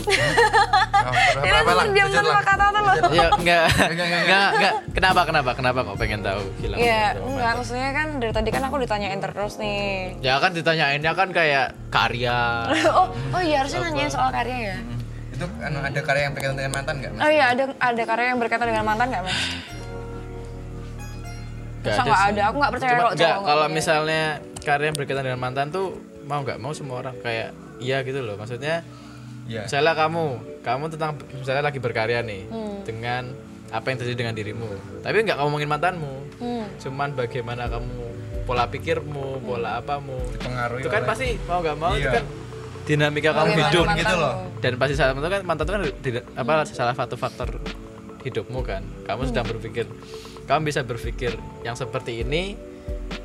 <laughs> Oh, Dia langsung diam tanpa kata tuh loh. Ya <laughs> enggak. Enggak, enggak, Enggak, enggak. Kenapa? Kenapa? Kenapa kok pengen tahu Gilang? Iya, enggak maksudnya kan dari tadi kan aku ditanyain terus nih. Ya kan ditanyainnya kan kayak karya. oh, oh iya harusnya nanyain soal karya ya. Itu anu, ada karya yang berkaitan dengan mantan nggak? Mas? Oh iya ada ada karya yang berkaitan dengan mantan nggak mas? Nggak sih. ada? Aku nggak percaya Cuma kalau nggak kalau misalnya karya yang berkaitan dengan mantan tuh mau nggak mau semua orang kayak iya gitu loh. Maksudnya Iya. misalnya kamu, kamu tentang misalnya lagi berkarya nih Hmm. dengan apa yang terjadi dengan dirimu. Tapi nggak ngomongin mantanmu. Hmm. Cuman bagaimana kamu pola pikirmu, pola apamu. Dipengaruhi Itu kan oleh- pasti mau nggak mau itu Iya. kan dinamika kamu Bagaimana hidup gitu loh. dan pasti salah itu kan mantan itu kan tidak apa salah satu faktor hidupmu kan kamu sedang berpikir kamu bisa berpikir yang seperti ini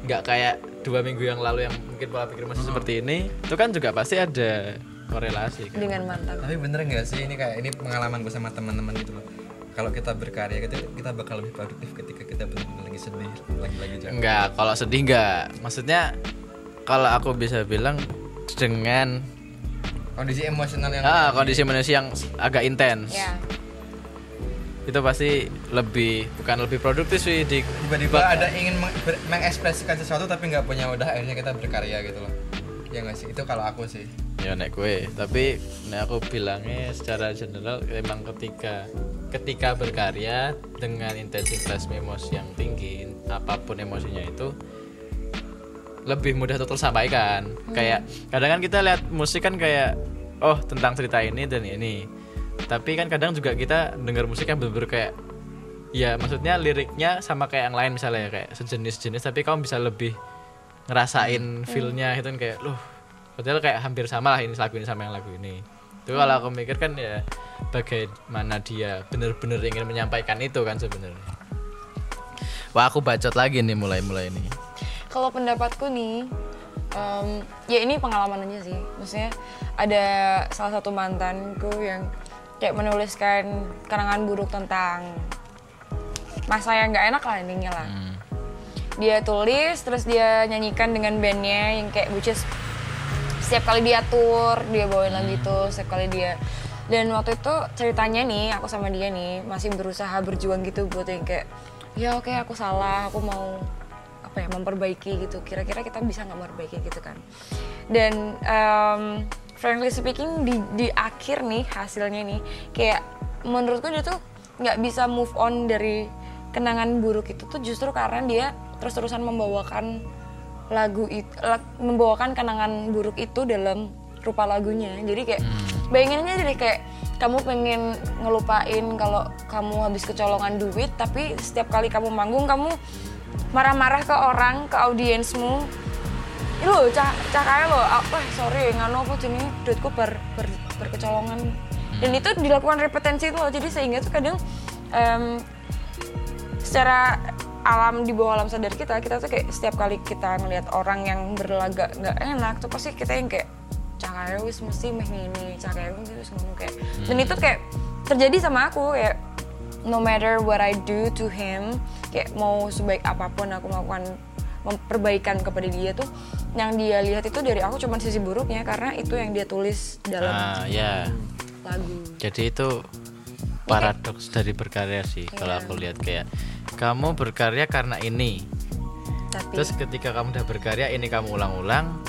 nggak kayak dua minggu yang lalu yang mungkin pola pikir masih seperti ini itu kan juga pasti ada korelasi kan dengan mantan. Tapi bener nggak sih ini kayak ini pengalaman gue sama teman-teman gitu loh. Kalau kita berkarya kita kita bakal lebih produktif ketika kita benar-benar lagi sedih, lagi-lagi jatuh. enggak kalau sedih enggak maksudnya kalau aku bisa bilang dengan Kondisi emosional yang ah, kondisi manusia yang agak intens Ya. itu pasti lebih bukan lebih produktif sih di tiba-tiba ada ingin meng- ber- mengekspresikan sesuatu tapi nggak punya udah akhirnya kita berkarya gitu loh. Ya nggak sih? Itu kalau aku sih. ya nek gue tapi nek aku bilangnya secara general emang ketika ketika berkarya dengan intensitas emosi yang tinggi apa pun emosinya itu lebih mudah untuk tersampaikan. Kayak kadang kan kita lihat musik kan kayak oh tentang cerita ini dan ini. Tapi kan kadang juga kita dengar musik yang bener-bener kayak ya maksudnya liriknya sama kayak yang lain misalnya ya, kayak sejenis-jenis tapi kamu bisa lebih ngerasain feel-nya itu kan kayak loh padahal kayak hampir sama lah ini lagu ini sama yang lagu ini. Itu kalau aku mikir kan ya bagaimana dia bener-bener ingin menyampaikan itu kan sebenarnya. Wah aku bacot lagi nih mulai-mulai ini Kalau pendapatku nih, em, ya ini pengalaman aja sih. Maksudnya ada salah satu mantanku yang kayak menuliskan kenangan buruk tentang masa yang nggak enak lah intinya lah. Hmm. Dia tulis, terus dia nyanyikan dengan bandnya yang kayak which is setiap kali dia tour dia bawain lagu itu setiap kali dia dan waktu itu ceritanya nih aku sama dia nih masih berusaha berjuang gitu buat yang kayak ya oke aku salah aku mau apa ya memperbaiki gitu. Kira-kira kita bisa nggak memperbaiki gitu kan. Dan em, frankly speaking di di akhir nih hasilnya nih kayak menurutku dia tuh nggak bisa move on dari kenangan buruk itu tuh justru karena dia terus-terusan membawakan lagu itu membawakan kenangan buruk itu dalam rupa lagunya. Jadi kayak bayanginnya jadi kayak kamu pengen ngelupain kalau kamu habis kecolongan duit tapi setiap kali kamu manggung kamu marah-marah ke orang ke audiensmu. Ini lo cah cah kaya lo apa sorry ngano apa jenis duitku ber, ber, berkecolongan. Dan itu dilakukan repetensi itu loh jadi sehingga tuh kadang em, secara alam di bawah alam sadar kita kita tuh kayak setiap kali kita ngelihat orang yang berlagak nggak enak tuh pasti kita yang kayak cakaya wis mesti meh ini cakaya wis ngomong kayak dan itu kayak terjadi sama aku kayak no matter what I do to him kayak mau sebaik apa pun aku melakukan memperbaikan kepada dia tuh yang dia lihat itu dari aku cuma sisi buruknya karena itu yang dia tulis dalam ah ya lagu. Jadi itu paradoks dari berkarya sih kalau aku lihat kayak kamu berkarya karena ini. Tapi terus ketika kamu udah berkarya ini kamu ulang-ulang.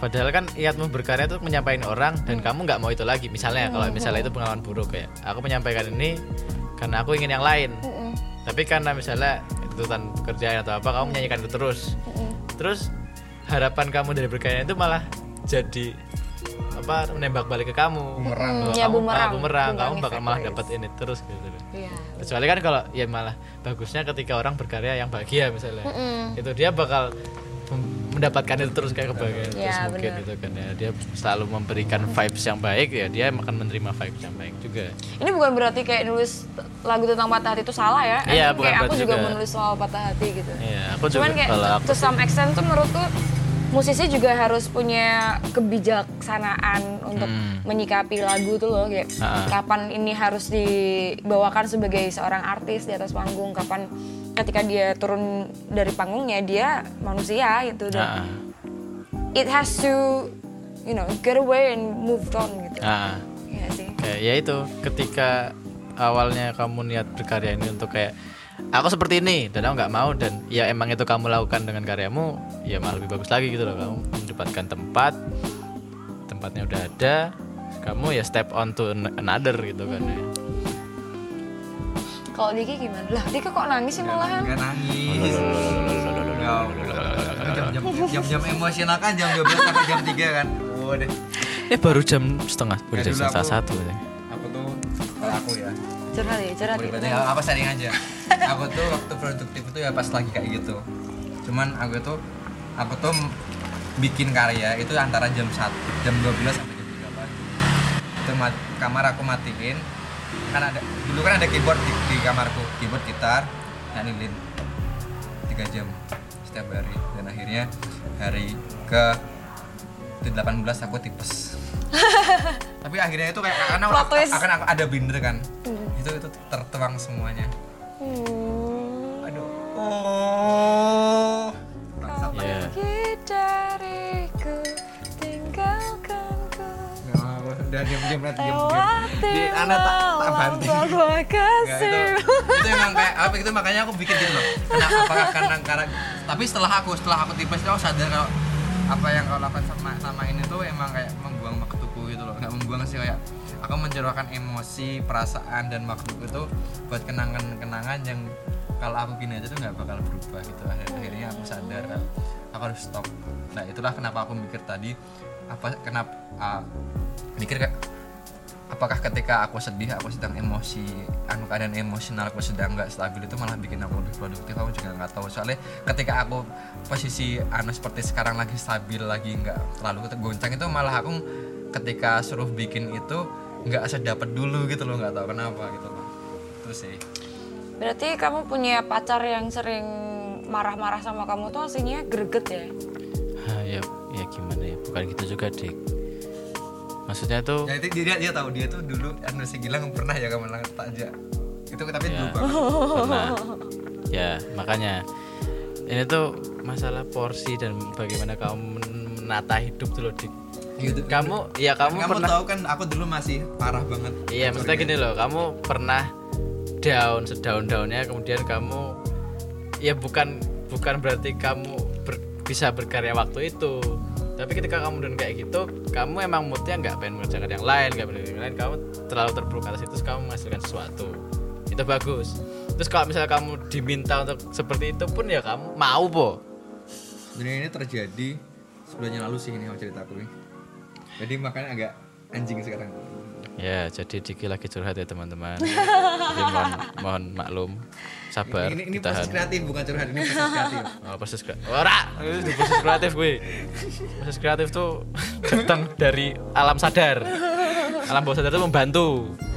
Padahal kan niatmu berkarya itu menyampaikan orang dan kamu nggak mau itu lagi. Misalnya kalau misalnya itu pengalaman buruk kayak aku menyampaikan ini karena aku ingin yang lain Mm-mm. tapi karena misalnya tuntutan pekerjaan atau apa kamu menyanyikan itu terus Mm-mm. terus harapan kamu dari berkarya itu malah jadi apa menembak balik ke kamu Bumerang. Bahwa ya, kamu, bumerang. ah, bumerang. kamu bakal malah dapat ini terus gitu Iya. kecuali kan kalau ya malah bagusnya ketika orang berkarya yang bahagia misalnya Mm-mm. itu dia bakal mendapatkan itu terus kayak kebahagiaan terus Ya, mungkin gitu kan ya dia selalu memberikan vibes yang baik ya dia akan menerima vibes yang baik juga Ini bukan berarti kayak nulis lagu tentang patah hati itu salah ya. Iya, bukan kayak aku juga juga. menulis soal patah hati gitu. Iya, aku juga Cuman kayak kalau aku to some extent tuh menurutku musisi juga harus punya kebijaksanaan untuk Hmm. menyikapi lagu tuh loh kayak Ah. kapan ini harus dibawakan sebagai seorang artis di atas panggung, kapan ketika dia turun dari panggungnya dia manusia gitu dan Ah, it has to you know get away and move on gitu. ah. Iya sih. kayak ya itu ketika awalnya kamu niat berkarya ini untuk kayak aku seperti ini dan aku nggak mau dan ya emang itu kamu lakukan dengan karyamu ya malah lebih bagus lagi gitu loh kamu mendapatkan tempat tempatnya udah ada kamu ya step on to an- another gitu kan ya. Kalau Diki gimana? Lah, Diki kok nangis sih malahan? Gak nangis. Jam-jam emosional kan jam 12 sampai jam 3 kan. Waduh. eh baru jam setengah baru Ya, jam setengah satu ya. Aku tuh kalau aku ya. Curhat ya, curhat ya. Berarti apa sharing aja. <laughs> Aku tuh waktu produktif itu ya pas lagi kayak gitu. Cuman aku tuh aku tuh bikin karya itu antara jam 1, jam 12 sampai jam 3 pagi. Itu kamar aku matiin. Kan ada dulu kan ada keyboard di, di kamarku, keyboard gitar, nyanyi 3 jam setiap hari dan akhirnya hari ke 18 aku tipes tapi akhirnya itu kayak karena akan aku ada binder kan? Itu itu tertuang semuanya. Hmm, aduh. Oh. Kau Iya. pergi dariku, tinggalkanku. Nggak mau, udah diam diam diam diam. Lewati di anak tak tak banting. Nggak, itu, kasih. itu emang kayak apa? Itu makanya aku bikin gitu loh. Kenapa apakah karena karena tapi setelah aku setelah aku tipes itu aku sadar kalau apa yang kau lakukan sama sama ini tuh emang kayak membuang membuang sih kayak aku mencurahkan emosi perasaan dan waktuku itu buat kenangan-kenangan yang kalau aku gini aja tuh nggak bakal berubah gitu. Akhir- akhirnya aku sadar aku harus stop. Nah itulah kenapa aku mikir tadi apa kenapa ah, mikir kayak apakah ketika aku sedih aku sedang emosi anu keadaan emosional aku sedang nggak stabil itu malah bikin aku lebih produktif aku juga nggak tahu. Soalnya ketika aku posisi anu seperti sekarang lagi stabil lagi nggak terlalu goncang itu malah aku ketika suruh bikin itu nggak sedapat dulu gitu loh nggak tahu kenapa gitu loh. Terus sih. Berarti kamu punya pacar yang sering marah-marah sama kamu tuh aslinya greget ya? Ah, ya ya gimana ya? Bukan gitu juga dik. Maksudnya tuh ya itu dia dia tahu dia tuh dulu anu si Gilang pernah ya kamu takja itu tapi Ya. dulu banget pernah. Ya makanya. Ini tuh masalah porsi dan bagaimana kamu men- menata hidup tuh loh dik Gitu. kamu ya kamu, kamu pernah tahu kan aku dulu masih parah banget. Iya maksudnya gini loh kamu pernah down sedaun-daunnya kemudian kamu ya bukan bukan berarti kamu ber- bisa berkarya waktu itu. Tapi ketika kamu dan kayak gitu kamu emang moodnya nggak pengen mengerjakan yang lain nggak pengen yang lain. Kamu terlalu terpuruk atas itu kamu menghasilkan sesuatu. Itu bagus. Terus kalau misalnya kamu diminta untuk seperti itu pun ya kamu mau po ini terjadi sebulan yang lalu sih ini ceritaku nih. Jadi makanya agak anjing sekarang. ya jadi Diki lagi curhat ya teman-teman <laughs> jadi mohon mohon maklum sabar ini ini ditahan proses kreatif bukan curhat ini proses <laughs> kreatif. Oh, proses kreatif. Ora, proses kreatif gue. Proses kreatif tuh <laughs> datang dari alam sadar. Alam bawah sadar itu membantu,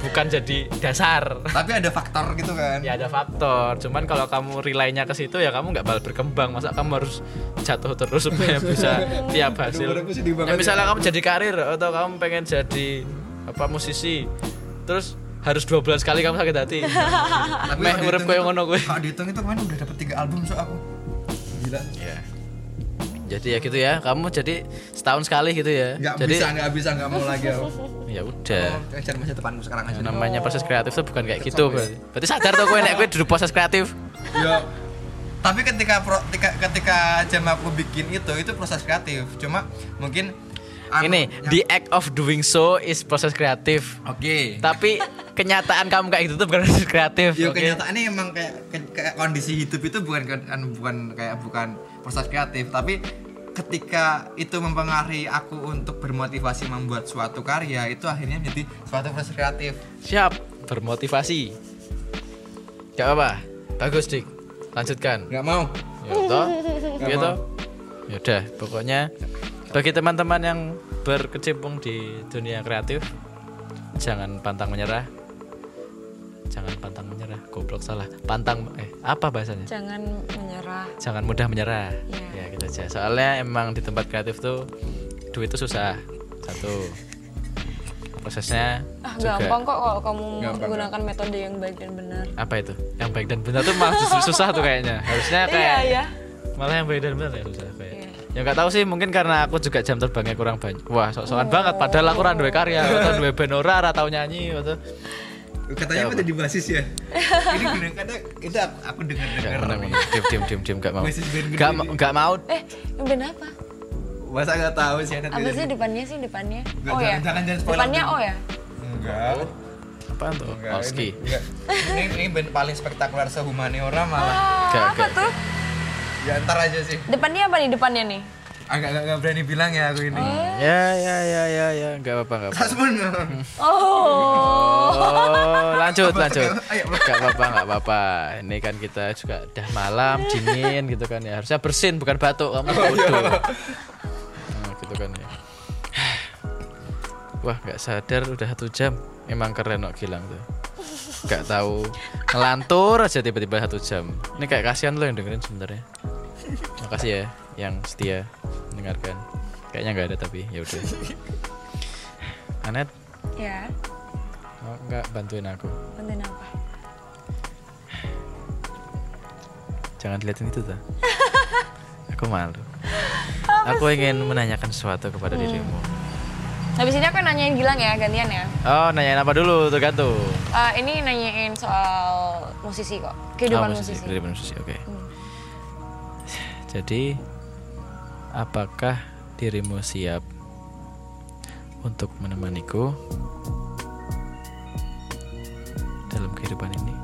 bukan jadi dasar. Tapi ada faktor gitu kan. Ya ada faktor. Cuman kalau kamu relay-nya ke situ ya kamu nggak bakal berkembang. Masa kamu harus jatuh terus supaya bisa <laughs> tiap hasil. Aduh, Ya, misalnya kamu jadi karir atau kamu pengen jadi apa musisi, terus harus 12 kali kamu sakit hati. Tapi Meh urip koyo ngono kuwi. Kalau dihitung itu kemarin udah dapet 3 album so aku. Gila. Ya. Jadi ya gitu ya, kamu jadi setahun sekali gitu ya. Nggak jadi bisa, nggak bisa, nggak mau lagi aku. ya udah. Mau kejar masa depanku sekarang aja. Namanya proses kreatif tuh bukan kayak gitu berarti. Berarti sadar tuh gue nek gue duduk proses kreatif. Ya. Tapi ketika pro, ketika, ketika jam aku bikin itu itu proses kreatif. Cuma mungkin anu Ini yang- the act of doing so is proses kreatif. Oke. Tapi kenyataan kamu kayak gitu tuh bukan proses kreatif. Ya oke? kenyataannya emang kayak, kayak kondisi hidup itu bukan kan bukan kayak bukan proses kreatif tapi ketika itu mempengaruhi aku untuk bermotivasi membuat suatu karya itu akhirnya menjadi suatu proses kreatif Siap, bermotivasi. Gak apa, bagus dik. Lanjutkan. nggak mau Ya toh, gitu. Ya udah, pokoknya bagi teman-teman yang berkecimpung di dunia kreatif, jangan pantang menyerah. Jangan pantang menyerah. Goblok salah. Pantang eh apa bahasanya? Jangan menyerah. Jangan mudah menyerah. Iya. Ya gitu aja. Soalnya emang di tempat kreatif tuh duit itu susah. Satu. Prosesnya Ah, juga gampang kok kalau kamu Gampang, menggunakan metode yang baik dan benar. apa itu? Yang baik dan benar tuh malah justru susah tuh kayaknya. Harusnya kayak Iya, ya. malah yang baik dan benar ya susah kayak. Iya. Ya nggak tahu sih mungkin karena aku juga jam terbangnya kurang banyak. Wah, sok-sokan banget padahal aku ora duwe karya, atau duwe band ora, ora tau nyanyi atau katanya apa? jadi basis ya <laughs> ini bener kadang itu aku, aku dengar dengar benar. Diam diam diam diam enggak mau. Basis band Enggak nih. mau enggak mau. Eh, yang band apa? masa nggak tahu sih ada Apa sih depannya sih depannya? Nggak, oh ya. jangan- jangan- jangan spoiler Depannya oh ya. enggak Apaan tuh? enggak Oski. ini, enggak. ini ini band paling spektakuler sehumaniora malah Ah, Nggak, apa tuh? ya ntar aja sih Depannya apa nih depannya nih? Agak nggak nggak berani bilang ya aku ini Ya ya ya ya ya enggak apa-apa enggak apa-apa. Tasmun Oh. Oh, lanjut lanjut. Ayo. Enggak apa-apa enggak apa-apa. Ini kan kita juga udah malam dingin gitu kan ya. Harusnya bersin bukan batuk kamu bodoh. Nah, gitu kan ya. Wah, nggak sadar udah satu jam. Emang keren kok Gilang tuh. Gak tahu ngelantur aja tiba-tiba satu jam. Ini kayak kasihan lo yang dengerin sebenarnya. Makasih ya yang setia mendengarkan. Kayaknya nggak ada tapi ya udah. <laughs> Anet, Ya, mau nggak bantuin aku? konten apa? Jangan dilihatin itu tuh. <laughs> aku malu. Aku ingin menanyakan sesuatu kepada dirimu. Habis ini aku nanyain Gilang ya, gantian ya. Oh, nanyain apa dulu tergantung. Eh, ini nanyain soal musisi kok, kehidupan Oh, musisi. Kehidupan musisi, oke. Hmm. Jadi, apakah dirimu siap untuk menemaniku dalam kehidupan ini?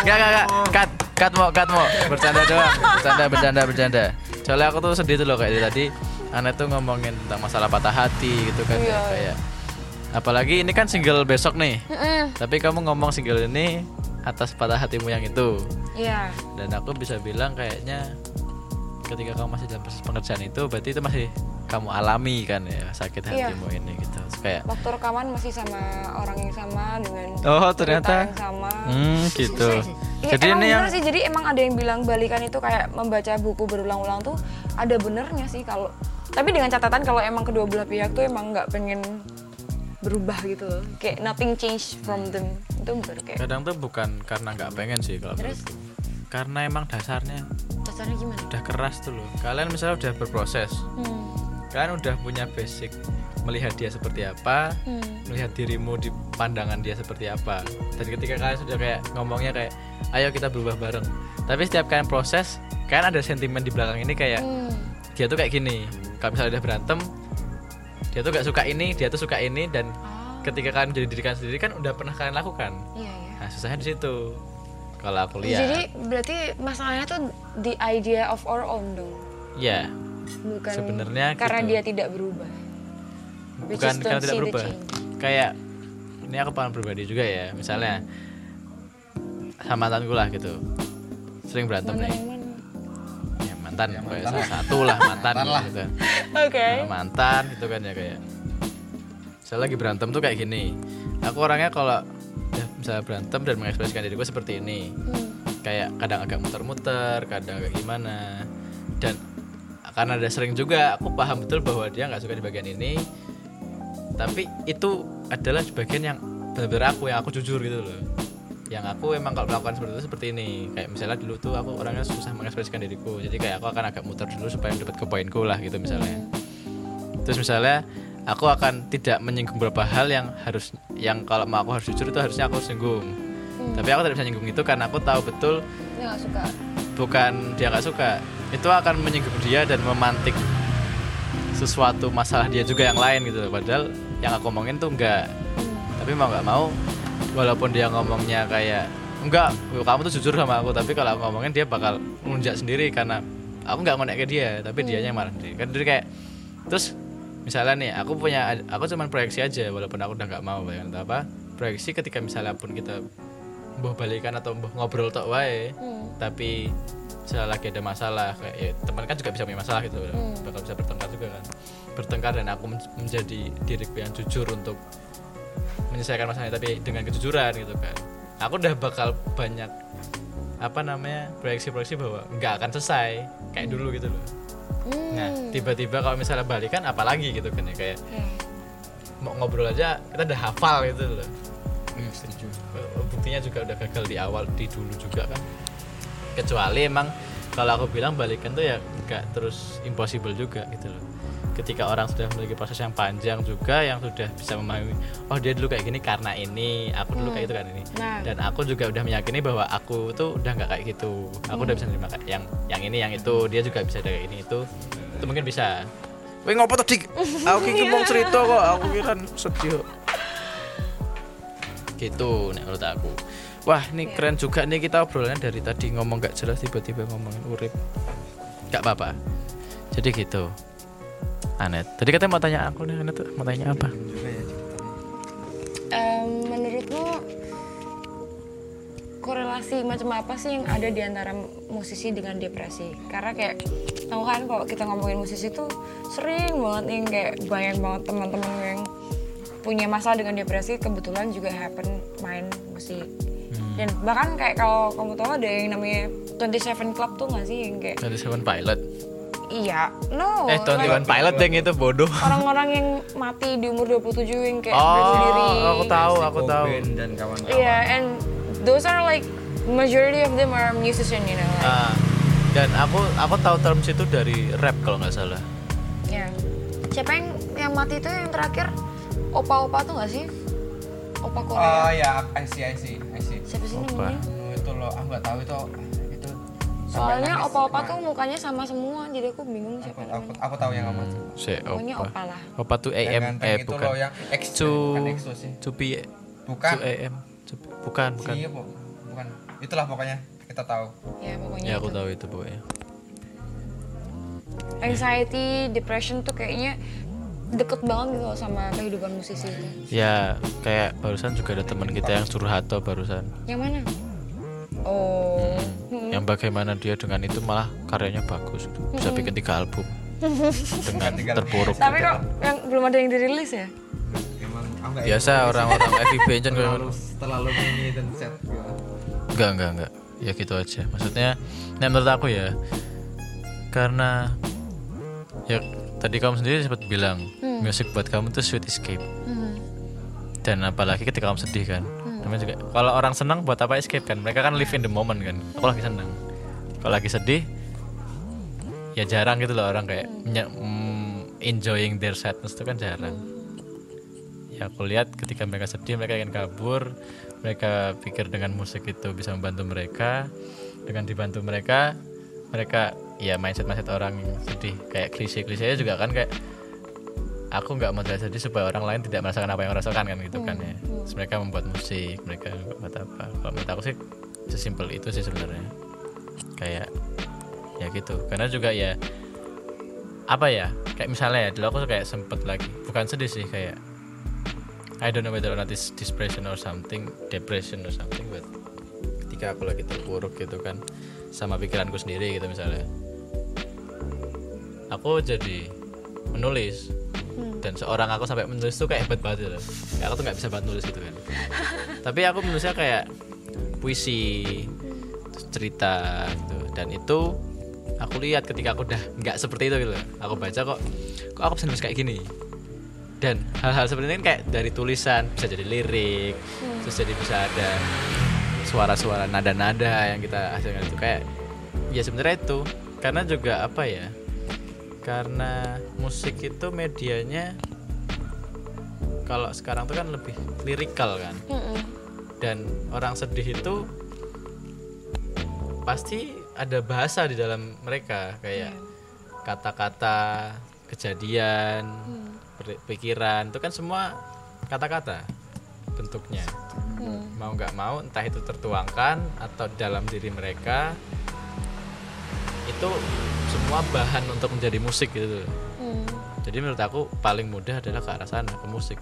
Gak, gak, gak. Cut, cut mau, cut mau. Bercanda doang. Bercanda, bercanda, bercanda. Soalnya aku tuh sedih tuh loh kayak tadi. Aneh tuh ngomongin tentang masalah patah hati gitu kan. Iya, Kayak apalagi ini kan single besok nih. Mm-mm. Tapi kamu ngomong single ini atas patah hatimu yang itu. Iya. Dan aku bisa bilang kayaknya ketika kamu masih dalam proses pengerjaan itu berarti itu masih kamu alami kan ya sakit Iya. hatimu ini gitu. Kayak Waktu rekaman masih sama orang yang sama dengan Oh, ternyata. yang sama. hmm gitu. Iya, Jadi emang ini yang sih. Jadi emang ada yang bilang balikan itu kayak membaca buku berulang-ulang tuh ada benernya sih kalau. Tapi dengan catatan kalau emang kedua belah pihak tuh emang nggak pengen berubah gitu loh. Kayak nothing change from them. Itu baru kayak kadang tuh bukan karena nggak pengen sih kalau Terus? Karena emang dasarnya dasarnya gimana? udah keras tuh loh. Kalian misalnya udah berproses, Hmm. kalian udah punya basic melihat dia seperti apa, Hmm. melihat dirimu di pandangan dia seperti apa dan ketika kalian sudah kayak ngomongnya kayak ayo kita berubah bareng tapi setiap kalian proses kalian ada sentimen di belakang ini kayak Hmm. dia tuh kayak gini kalau misalnya udah berantem dia tuh gak suka ini dia tuh suka ini dan Oh, ketika kalian jadi diri kalian sendiri kan udah pernah kalian lakukan iya iya. nah susahnya di situ kalau aku lihat. Jadi berarti masalahnya tuh the idea of our own dong. ya Bukan Sebenarnya karena gitu. dia tidak berubah. Bukan karena tidak berubah. kayak ini aku pengalaman pribadi juga ya. Misalnya sama mantanku lah gitu. Sering berantem Mantan nih. yang mana? ya mantan, kayak salah satu lah <laughs> mantan gitu. Oke. Sama mantan gitu kan ya kayak. Saya lagi berantem tuh kayak gini. Aku orangnya kalau ya, misalnya berantem dan mengekspresikan diriku seperti ini. Hmm. kayak kadang agak muter-muter kadang agak gimana. Dan karena ada sering juga aku paham betul bahwa dia nggak suka di bagian ini. Tapi itu adalah bagian yang benar-benar aku yang aku jujur gitu loh. Yang aku emang kalau melakukan seperti itu seperti ini. Kayak misalnya dulu tuh aku orangnya susah mengekspresikan diriku. Jadi kayak aku akan agak muter dulu supaya dapat ke poinku lah gitu misalnya. Terus misalnya aku akan tidak menyinggung beberapa hal yang harus yang kalau mau aku harus jujur itu harusnya aku singgung. Tapi aku tidak bisa nyinggung itu karena aku tahu betul Dia gak suka. bukan dia nggak suka. Itu akan menyinggung dia dan memantik sesuatu masalah dia juga yang lain gitu. Loh. padahal yang aku omongin tuh enggak tapi mau nggak mau walaupun dia ngomongnya kayak enggak kamu tuh jujur sama aku. Tapi kalau aku ngomongin dia bakal ngelunjak sendiri karena aku nggak ngonek ke dia tapi dianya yang marah sendiri. Kan jadi kayak terus misalnya nih aku punya aku cuman proyeksi aja walaupun aku udah nggak mau bayangin atau apa proyeksi ketika misalnya pun kita mbah balikan atau mbah ngobrol tok wae tapi misalnya lagi ada masalah kayak ya, teman kan juga bisa punya masalah gitu bakal bisa bertengkar juga kan? Bertengkar dan aku men- menjadi diriku yang jujur untuk menyelesaikan masalahnya tapi dengan kejujuran gitu kan. Aku udah bakal banyak apa namanya proyeksi-proyeksi bahwa nggak akan selesai kayak dulu gitu loh nah tiba-tiba kalau misalnya balikan apalagi gitu kan ya kayak mau ngobrol aja kita udah hafal gitu loh. Setuju. Buktinya juga udah gagal di awal di dulu juga kan. Kecuali emang kalau aku bilang balikan tuh ya nggak terus impossible juga gitu loh ketika orang sudah memiliki proses yang panjang juga yang sudah bisa memahami oh dia dulu kayak gini karena ini aku dulu kayak itu kan ini Nah. dan aku juga udah meyakini bahwa aku tuh udah nggak kayak gitu aku udah bisa nerima kayak yang yang ini yang itu dia juga bisa kayak ini itu itu mungkin bisa Wih ngopo tadi? <laughs> Aku iki mau cerita kok, aku kira sedih. Gitu nek menurut aku. Wah, ini keren juga nih kita obrolannya dari tadi ngomong gak jelas tiba-tiba ngomongin urip. Gak apa-apa. Jadi gitu. Anet, tadi katanya mau tanya aku nih, Anet mau tanya apa? Em, menurutmu korelasi macam apa sih yang ada di antara musisi dengan depresi? Karena kayak tahu kan kalau kita ngomongin musisi tuh sering banget nih kayak banyak banget teman-teman yang punya masalah dengan depresi kebetulan juga happen main musik. Dan bahkan kayak kalau kamu tahu ada yang namanya 27 Club tuh gak sih yang kayak Dari Seven Pilot. Iya, no. eh, Twenty One Pilot yang itu bodoh. orang-orang yang mati di umur 27 yang kayak Oh, bunuh diri. aku tahu, aku tahu. Dan kawan-kawan Iya, and those are like majority of them are musician, you know. Like, Ah, dan aku aku tahu terms itu dari rap kalau nggak salah. ya. Siapa yang yang mati itu yang terakhir? Opa-opa tuh gak sih? Opa Korea. oh ya I see I see I see Siapa sih namanya? Hmm, itu loh aku nggak tahu itu Soalnya opa-opa tuh mukanya sama semua, jadi aku bingung aku, siapa aku, namanya. aku tahu yang apa tuh Si Pokoknya Opa. Opa lah. Opa tuh AM eh itu bukan. loh yang X Cu bukan EXO sih Cupi bukan Cu AM. Cupi. Bukan, bukan. iya bu- bukan itulah pokoknya kita tahu Ya pokoknya Ya aku itu. tahu itu pokoknya. Anxiety, depression tuh kayaknya deket banget gitu sama kehidupan musisi. Ya kayak barusan juga ada teman kita yang curhat tuh barusan. Yang mana? Oh. Yang bagaimana dia dengan itu malah karyanya bagus gitu. Bisa bikin tiga album <laughs> dengan terpuruk. Tapi gitu. kok yang belum ada yang dirilis ya? emang Biasa orang-orang FIB kan terlalu terlalu ini dan set gitu. Enggak, enggak, enggak. Ya gitu aja. Maksudnya, nah menurut aku ya, karena ya tadi kamu sendiri sempat bilang musik buat kamu tuh sweet escape. Dan apalagi ketika kamu sedih kan. Namanya juga kalau orang senang buat apa escape kan? Mereka kan live in the moment kan. Aku lagi senang. Kalau lagi sedih ya jarang gitu loh orang kayak mm, enjoying their sadness itu kan jarang. Ya aku lihat ketika mereka sedih mereka ingin kabur, mereka pikir dengan musik itu bisa membantu mereka, dengan dibantu mereka, mereka ya mindset mindset orang sedih kayak klise klise juga kan kayak aku nggak mau sedih supaya orang lain tidak merasakan apa yang aku rasakan kan gitu kan ya. Terus mereka membuat musik, mereka membuat apa? Kalau menurut aku sih sesimpel itu sih sebenarnya. Kayak ya gitu. Karena juga ya apa ya? Kayak misalnya ya dulu aku kayak sempet lagi bukan sedih sih kayak I don't know whether or not it's depression or something, depression or something, but ketika aku lagi terpuruk gitu kan sama pikiranku sendiri gitu misalnya, aku jadi menulis dan seorang aku sampai menulis tuh kayak hebat banget gitu. Kayak aku tuh nggak bisa banget nulis gitu kan. <laughs> Tapi aku menulisnya kayak puisi, cerita gitu. Dan itu aku lihat ketika aku udah nggak seperti itu gitu. Aku baca kok, kok aku bisa nulis kayak gini dan hal-hal seperti ini kan kayak dari tulisan bisa jadi lirik terus jadi bisa ada suara-suara nada-nada yang kita hasilkan itu kayak ya sebenarnya itu karena juga apa ya karena musik itu medianya kalau sekarang tuh kan lebih lirikal kan. Dan orang sedih itu pasti ada bahasa di dalam mereka kayak kata-kata kejadian per- pikiran itu kan semua kata-kata bentuknya. Mau nggak mau entah itu tertuangkan atau dalam diri mereka itu semua bahan untuk menjadi musik gitu. Hmm. jadi menurut aku paling mudah adalah ke arah sana ke musik.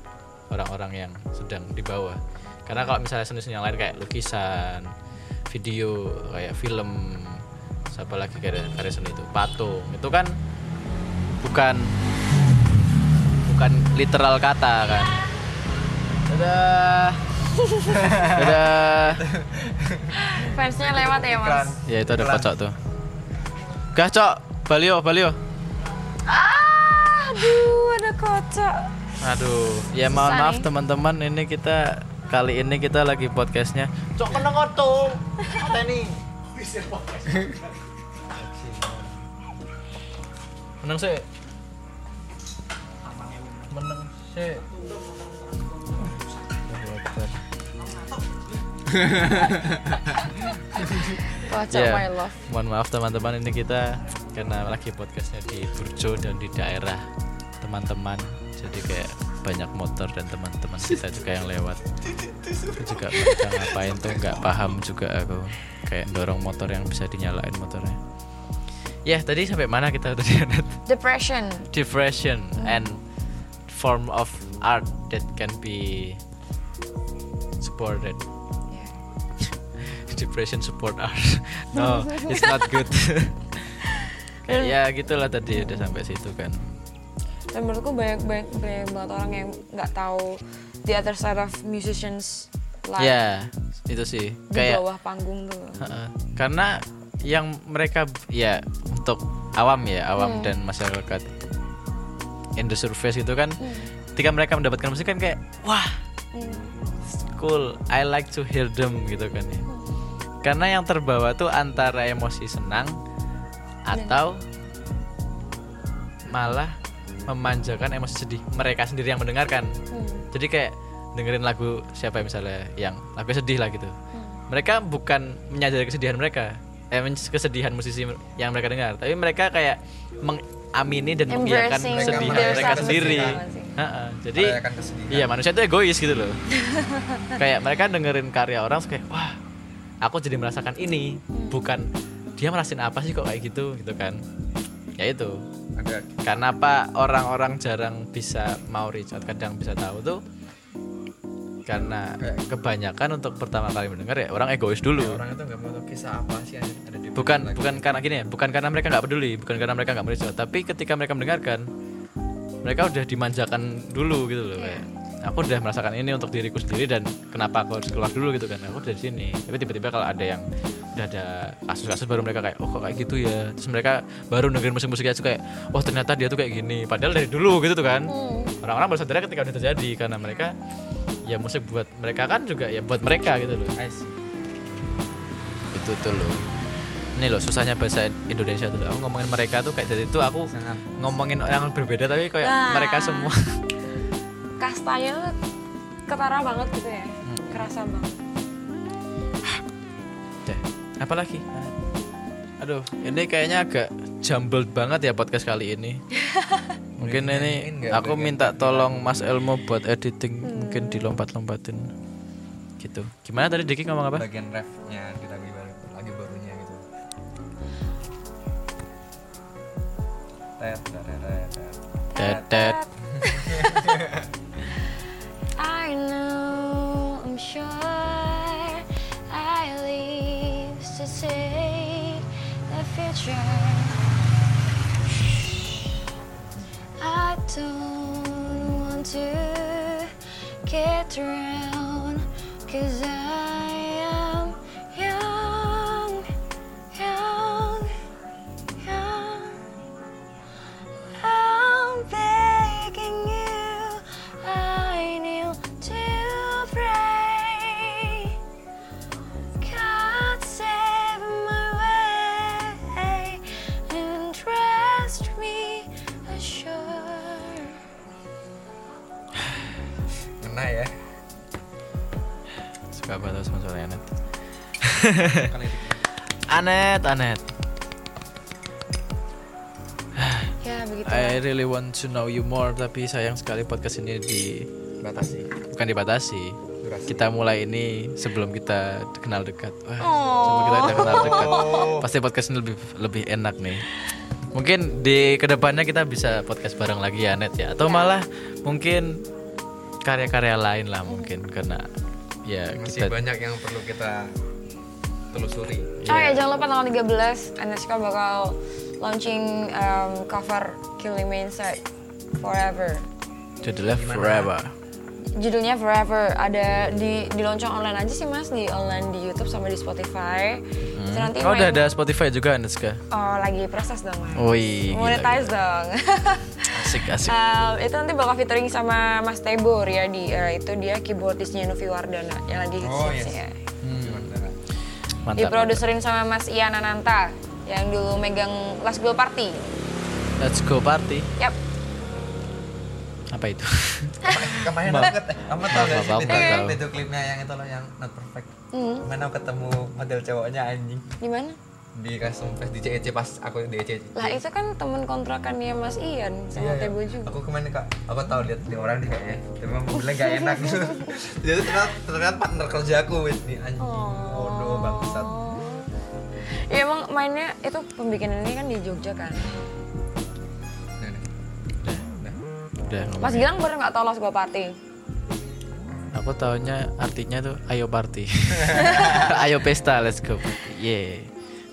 Orang-orang yang sedang di bawah. Karena kalau misalnya seni-seni yang lain kayak lukisan video kayak film siapa lagi karya, karya seni itu? Patung. Itu kan bukan bukan literal kata kan. Dadah. <laughs> Dadah. Fansnya lewat ya mas. ya itu ada kocok tuh gah cok balio balio Aduh ada kocok. Aduh, ya mohon maaf teman-teman, ini kita kali ini kita lagi podcastnya. Cok kena koto, apa ini? Menang sih. Menang sih. <laughs> Kocok Ya, my love. Mohon maaf teman-teman, ini kita karena lagi podcastnya di Burjo dan di daerah teman-teman. Jadi kayak banyak motor dan teman-teman kita juga yang lewat. Aku juga mereka ngapain tuh nggak paham juga aku. Kayak dorong motor yang bisa dinyalain motornya. Ya tadi sampai mana kita tadi? Depression. Depression and form of art that can be supported. Depression support <laughs> art. no, it's not good. <laughs> Kayak ya gitulah tadi udah sampai situ kan. Dan menurutku banyak banyak banyak banget orang yang nggak tahu the other side of musicians life Ya, itu sih. di Kayak bawah panggung tuh. Heeh. karena yang mereka ya untuk awam ya, awam Hmm. dan masyarakat in the surface itu kan ketika mereka mendapatkan musik kan kayak wah Hmm. cool I like to hear them gitu kan ya karena yang terbawa tuh antara emosi senang atau malah memanjakan emosi sedih. Mereka sendiri yang mendengarkan. Hmm. jadi kayak dengerin lagu siapa misalnya yang lagu sedih lah gitu. Mereka bukan menyadari kesedihan mereka. Eh kesedihan musisi yang mereka dengar. Tapi mereka kayak mengamini dan mengiyakan kesedihan mereka sadness sendiri. gitu jadi iya manusia itu egois gitu loh. <laughs> Kayak mereka dengerin karya orang kayak wah aku jadi merasakan ini bukan dia merasain apa sih kok kayak gitu gitu kan. Ya itu. Karena apa orang-orang jarang bisa mau reach out kadang bisa tahu tuh. Karena kebanyakan untuk pertama kali mendengar ya orang egois dulu. Orang itu nggak mau tahu kisah apa sih yang ada di bukan lagu. bukan karena gini ya bukan karena mereka nggak peduli bukan karena mereka nggak out tapi ketika mereka mendengarkan mereka udah dimanjakan dulu gitu loh kayak aku udah merasakan ini untuk diriku sendiri dan kenapa aku harus keluar dulu gitu kan. Aku udah di sini. Tapi tiba-tiba kalau ada yang udah ada kasus-kasus baru mereka kayak oh kok kayak gitu ya? Terus mereka baru dengerin musik-musik itu kayak oh ternyata dia tuh kayak gini. Padahal dari dulu gitu tuh kan. Orang-orang baru sadar ketika udah terjadi karena mereka ya musik buat mereka kan juga ya buat mereka gitu loh. Itu tuh loh ini loh susahnya bahasa Indonesia tuh aku ngomongin mereka tuh kayak dari itu aku Sangat. ngomongin orang berbeda tapi kayak Nah. mereka semua <laughs> Kastanya tuh ketara banget gitu ya. Hmm. Kerasa banget. deh apalagi aduh ini kayaknya agak jumbled banget ya podcast kali ini <laughs> mungkin ini aku minta tolong Mas Elmo buat editing mungkin dilompat-lompatin gitu gimana tadi Diki ngomong apa bagian refnya di tet. <laughs> I know, I'm sure I live to see the future. I don't want to get around, cause I <laughs> Anet Anet <sighs> Ya begitu. I really want to know you more tapi sayang sekali podcast ini di batasi bukan dibatasi kita mulai ini sebelum kita kenal dekat. Wah, sebelum kita kenal dekat. Pasti podcast ini lebih lebih enak nih. Mungkin di ke depannya kita bisa podcast bareng lagi ya Net ya. Atau malah mungkin karya-karya lain lah mungkin karena ya Masih kita banyak yang perlu kita telusuri. Oh ya jangan lupa tanggal 13 Aneska bakal launching um, cover Killing Me Inside Forever. judulnya Forever. Judulnya Forever ada di di launching online aja sih mas di online di YouTube sama di Spotify. Itu nanti Oh udah ada Spotify juga Aneska. Oh lagi proses dong mas. Gila, Monetize dong. <laughs> Asik asik. Um, itu nanti bakal featuring sama Mas Tebor ya di eh, itu dia keyboardisnya Novi Wardana yang lagi hits Oh, hitsnya. Mantap. Diproduserin sama Mas Ian Ananta yang dulu megang Last Glow Party. Let's go party. Yap. Apa itu? Kemarin aku ket- kamu tahu gak sih video, video klipnya yang itu loh yang not perfect. Hmm. Kemarin aku ketemu model cowoknya anjing Di mana? Di custom fest di CEC pas aku di CEC. Lah itu kan temen kontrakannya Mas Ian sama Iya, iya. Tebo juga. Aku kemarin kak, aku tahu lihat di orang nih kayaknya, tapi emang mobilnya gak enak <laughs> <laughs> gitu. Jadi ternyata, ternyata partner kerja aku wes nih anjing, bodoh bangsat. Ya emang mainnya itu pembikinan ini kan di Jogja kan. Nah, nah. Nah. Udah. Mas Gilang baru nggak tahu Last Glow Party. Aku taunya artinya tuh ayo party. <laughs> ayo pesta, let's go. Yeah.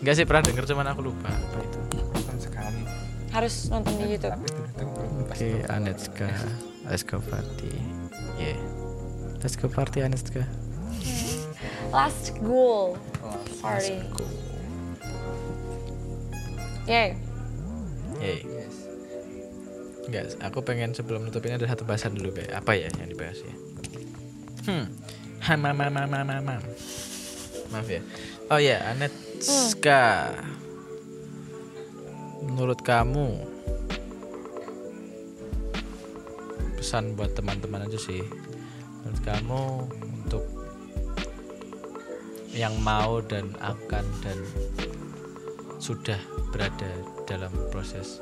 Enggak sih pernah denger cuman aku lupa apa itu. Nonton sekali, Harus nonton di YouTube. Oke, Anetska. Let's go party. Yeah. Let's go party Anetska. Last Goal Party. Yay. Yay. Yes. Enggak, aku pengen sebelum nutup ini ada satu bahasan dulu, Be. Apa ya yang dibahas ya? Hmm. Ha, ma, ma, ma, ma, ma, ma. Maaf ya. Oh ya, Anetska. Menurut kamu pesan buat teman-teman aja sih. Menurut kamu untuk yang mau dan akan dan sudah berada dalam proses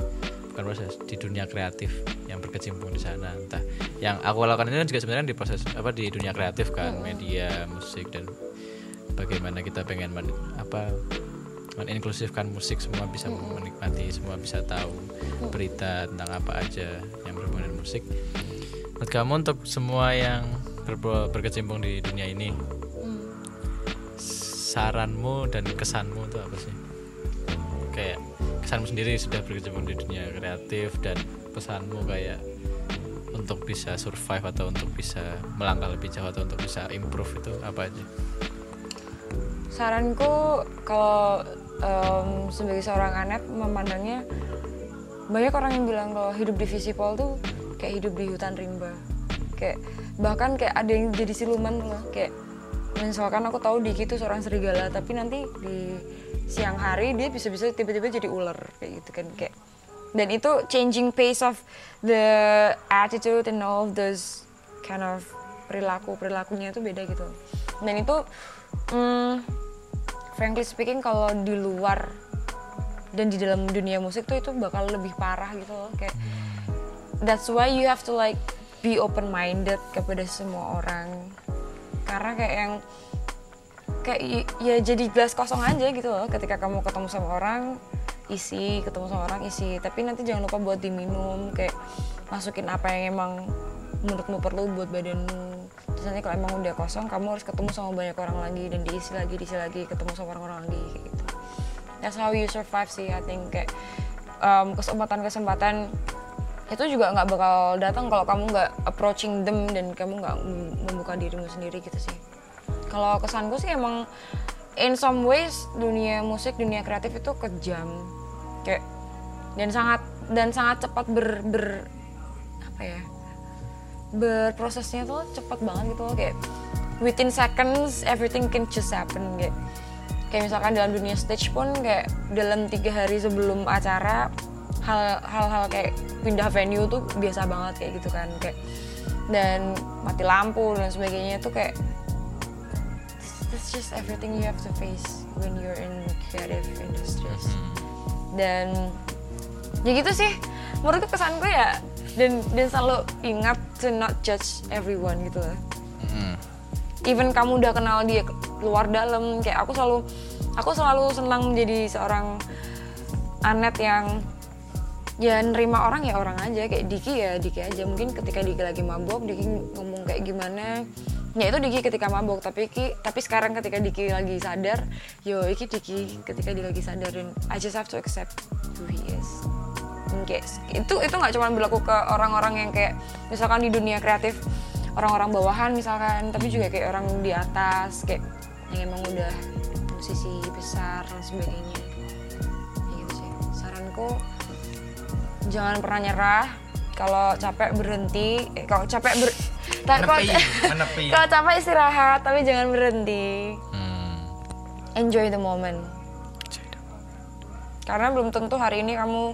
bukan proses di dunia kreatif yang berkecimpung di sana entah yang aku lakukan ini kan juga sebenarnya di proses apa di dunia kreatif kan media musik dan bagaimana kita pengen men, apa meninklusifkan musik semua bisa menikmati semua bisa tahu berita tentang apa aja yang berhubungan dengan musik. Menurut kamu untuk semua yang ber- berkecimpung di dunia ini saranmu dan kesanmu itu apa sih? Kayak kesanmu sendiri sudah berkecimpung di dunia kreatif dan pesanmu kayak untuk bisa survive atau untuk bisa melangkah lebih jauh atau untuk bisa improve itu apa aja Saranku kalau em, sebagai seorang anet memandangnya banyak orang yang bilang kalau hidup di Visipol tuh kayak hidup di hutan rimba. Kayak bahkan kayak ada yang jadi siluman loh. Kayak misalkan aku tahu Diki itu seorang serigala tapi nanti di siang hari dia bisa-bisa tiba-tiba jadi ular kayak gitu kan kayak dan itu changing pace of the attitude and all of those kind of perilaku perilakunya itu beda gitu dan itu hmm, frankly speaking kalau di luar dan di dalam dunia musik tuh itu bakal lebih parah gitu loh. Kayak that's why you have to like be open minded kepada semua orang. Karena kayak yang kayak ya jadi gelas kosong aja gitu loh. Ketika kamu ketemu sama orang isi ketemu sama orang isi. Tapi nanti jangan lupa buat diminum kayak masukin apa yang emang menurutmu perlu buat badanmu terus nanti kalau emang udah kosong kamu harus ketemu sama banyak orang lagi dan diisi lagi diisi lagi ketemu sama orang-orang lagi kayak gitu. That's how you survive sih I think kayak um, kesempatan-kesempatan itu juga nggak bakal datang kalau kamu nggak approaching them dan kamu nggak mem- membuka dirimu sendiri gitu sih. Kalau kesanku sih emang in some ways dunia musik dunia kreatif itu kejam kayak dan sangat dan sangat cepat ber, ber apa ya berprosesnya tuh cepat banget gitu loh kayak within seconds everything can just happen kayak kayak misalkan dalam dunia stage pun kayak dalam tiga hari sebelum acara hal- hal-hal kayak pindah venue tuh biasa banget kayak gitu kan kayak dan mati lampu dan sebagainya tuh kayak that's just everything you have to face when you're in creative industries. Dan ya gitu sih menurutku kesanku ya dan dan selalu ingat to not judge everyone gitu loh Mm. even kamu udah kenal dia luar dalam kayak aku selalu aku selalu senang menjadi seorang Anet yang ya nerima orang ya orang aja kayak Diki ya Diki aja. Mungkin ketika Diki lagi mabok Diki ngomong kayak gimana. Ya itu Diki ketika mabok tapi Ki tapi sekarang ketika Diki lagi sadar yo iki Diki ketika dia lagi sadar dan I just have to accept who he is kayak itu itu nggak cuma berlaku ke orang-orang yang kayak misalkan di dunia kreatif orang-orang bawahan misalkan tapi juga kayak orang di atas kayak yang emang udah musisi besar dan sebagainya. Kayak gitu sih. Saranku jangan pernah nyerah. Kalau capek berhenti eh, kalau capek ber menepi. kalau capek istirahat tapi jangan berhenti. Hmm. enjoy the moment. Karena belum tentu hari ini kamu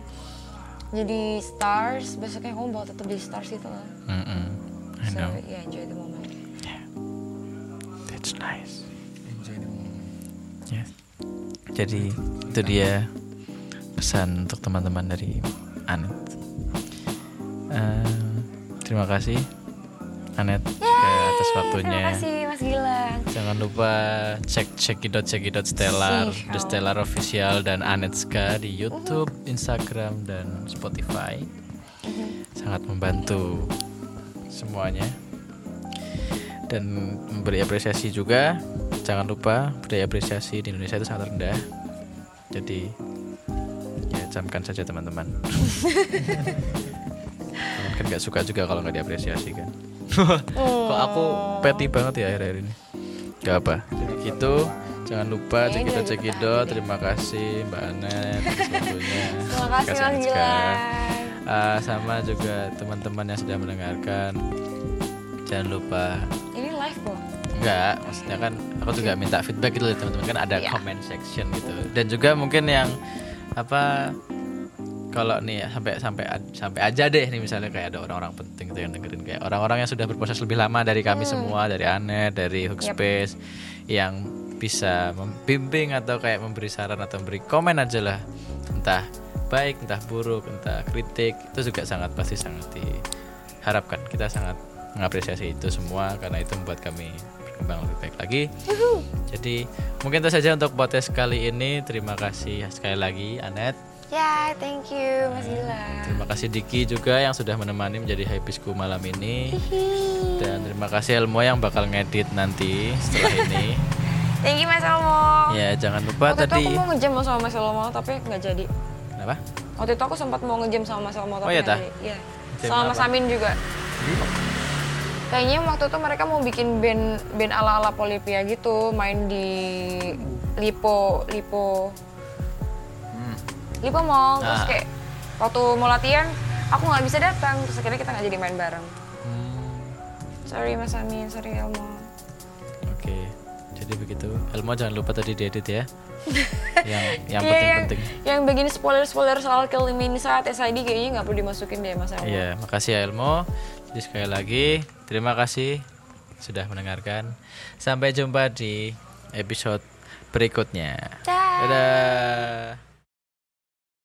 jadi stars besoknya kamu bakal tetap jadi stars gitu loh Mm-mm. I so know. yeah enjoy the moment That's nice. Yes. Jadi itu dia pesan untuk teman-teman dari Anet. Eh, terima kasih Anet kayak atas waktunya. terima kasih Mas Gilang Jangan lupa cek cekidot cekidot Stellar, Siap. The Stellar Official dan Anetska di YouTube, Instagram dan Spotify. Sangat membantu semuanya. Dan memberi apresiasi juga. Jangan lupa budaya apresiasi di Indonesia itu sangat rendah. Jadi ya camkan saja teman-teman. <laughs> Teman kan nggak suka juga kalau nggak diapresiasi kan. Kok aku petty banget ya akhir-akhir ini. Gak apa. Jadi gitu. Jangan lupa cekidot udah cekidot. Terima kasih Mbak Anet <laughs> terima kasih Mas. Gilang Ah, sama juga teman-teman yang sudah mendengarkan. Jangan lupa ini live kok Enggak, maksudnya kan aku juga minta feedback gitu loh teman-teman kan ada Iya. comment section gitu. Dan juga mungkin yang apa kalau nih ya, sampai sampai sampai aja deh nih misalnya kayak ada orang-orang penting gitu yang dengerin kayak orang-orang yang sudah berproses lebih lama dari kami Hmm. semua, dari Anet, dari Hookspace yang bisa membimbing atau kayak memberi saran atau memberi komen aja lah. Entah baik, entah buruk, entah kritik, itu juga sangat pasti sangat diharapkan. Kita sangat mengapresiasi itu semua karena itu membuat kami berkembang lebih baik lagi. Jadi mungkin itu saja untuk podcast kali ini. Terima kasih sekali lagi Anet. Ya thank you Mas Gilang Terima kasih Diki juga yang sudah menemani menjadi Happysku malam ini. Dan terima kasih Elmo yang bakal ngedit nanti setelah ini. <laughs> thank you Mas Elmo Ya jangan lupa waktu tadi. itu aku mau ngejam sama Mas Elmo tapi nggak jadi Kenapa? waktu itu aku sempat mau ngejam sama Mas Elmo tapi Oh, iya, jadi Iya. Sama Mas apa? Amin juga kayaknya waktu itu mereka mau bikin band band ala ala Polipia gitu main di Lipo Lipo Lipo Mall terus Ah. kayak waktu mau latihan aku nggak bisa datang terus akhirnya kita nggak jadi main bareng Hmm, sorry Mas Amin sorry Elmo Oke. Jadi begitu. Elmo jangan lupa tadi diedit ya. <laughs> yang yang penting-penting. yang, yang begini spoiler-spoiler soal Kill Me saat SID kayaknya nggak perlu dimasukin deh Mas Elmo. Iya, makasih ya Elmo. Jadi sekali lagi terima kasih sudah mendengarkan. Sampai jumpa di episode berikutnya. Dah. Dadah.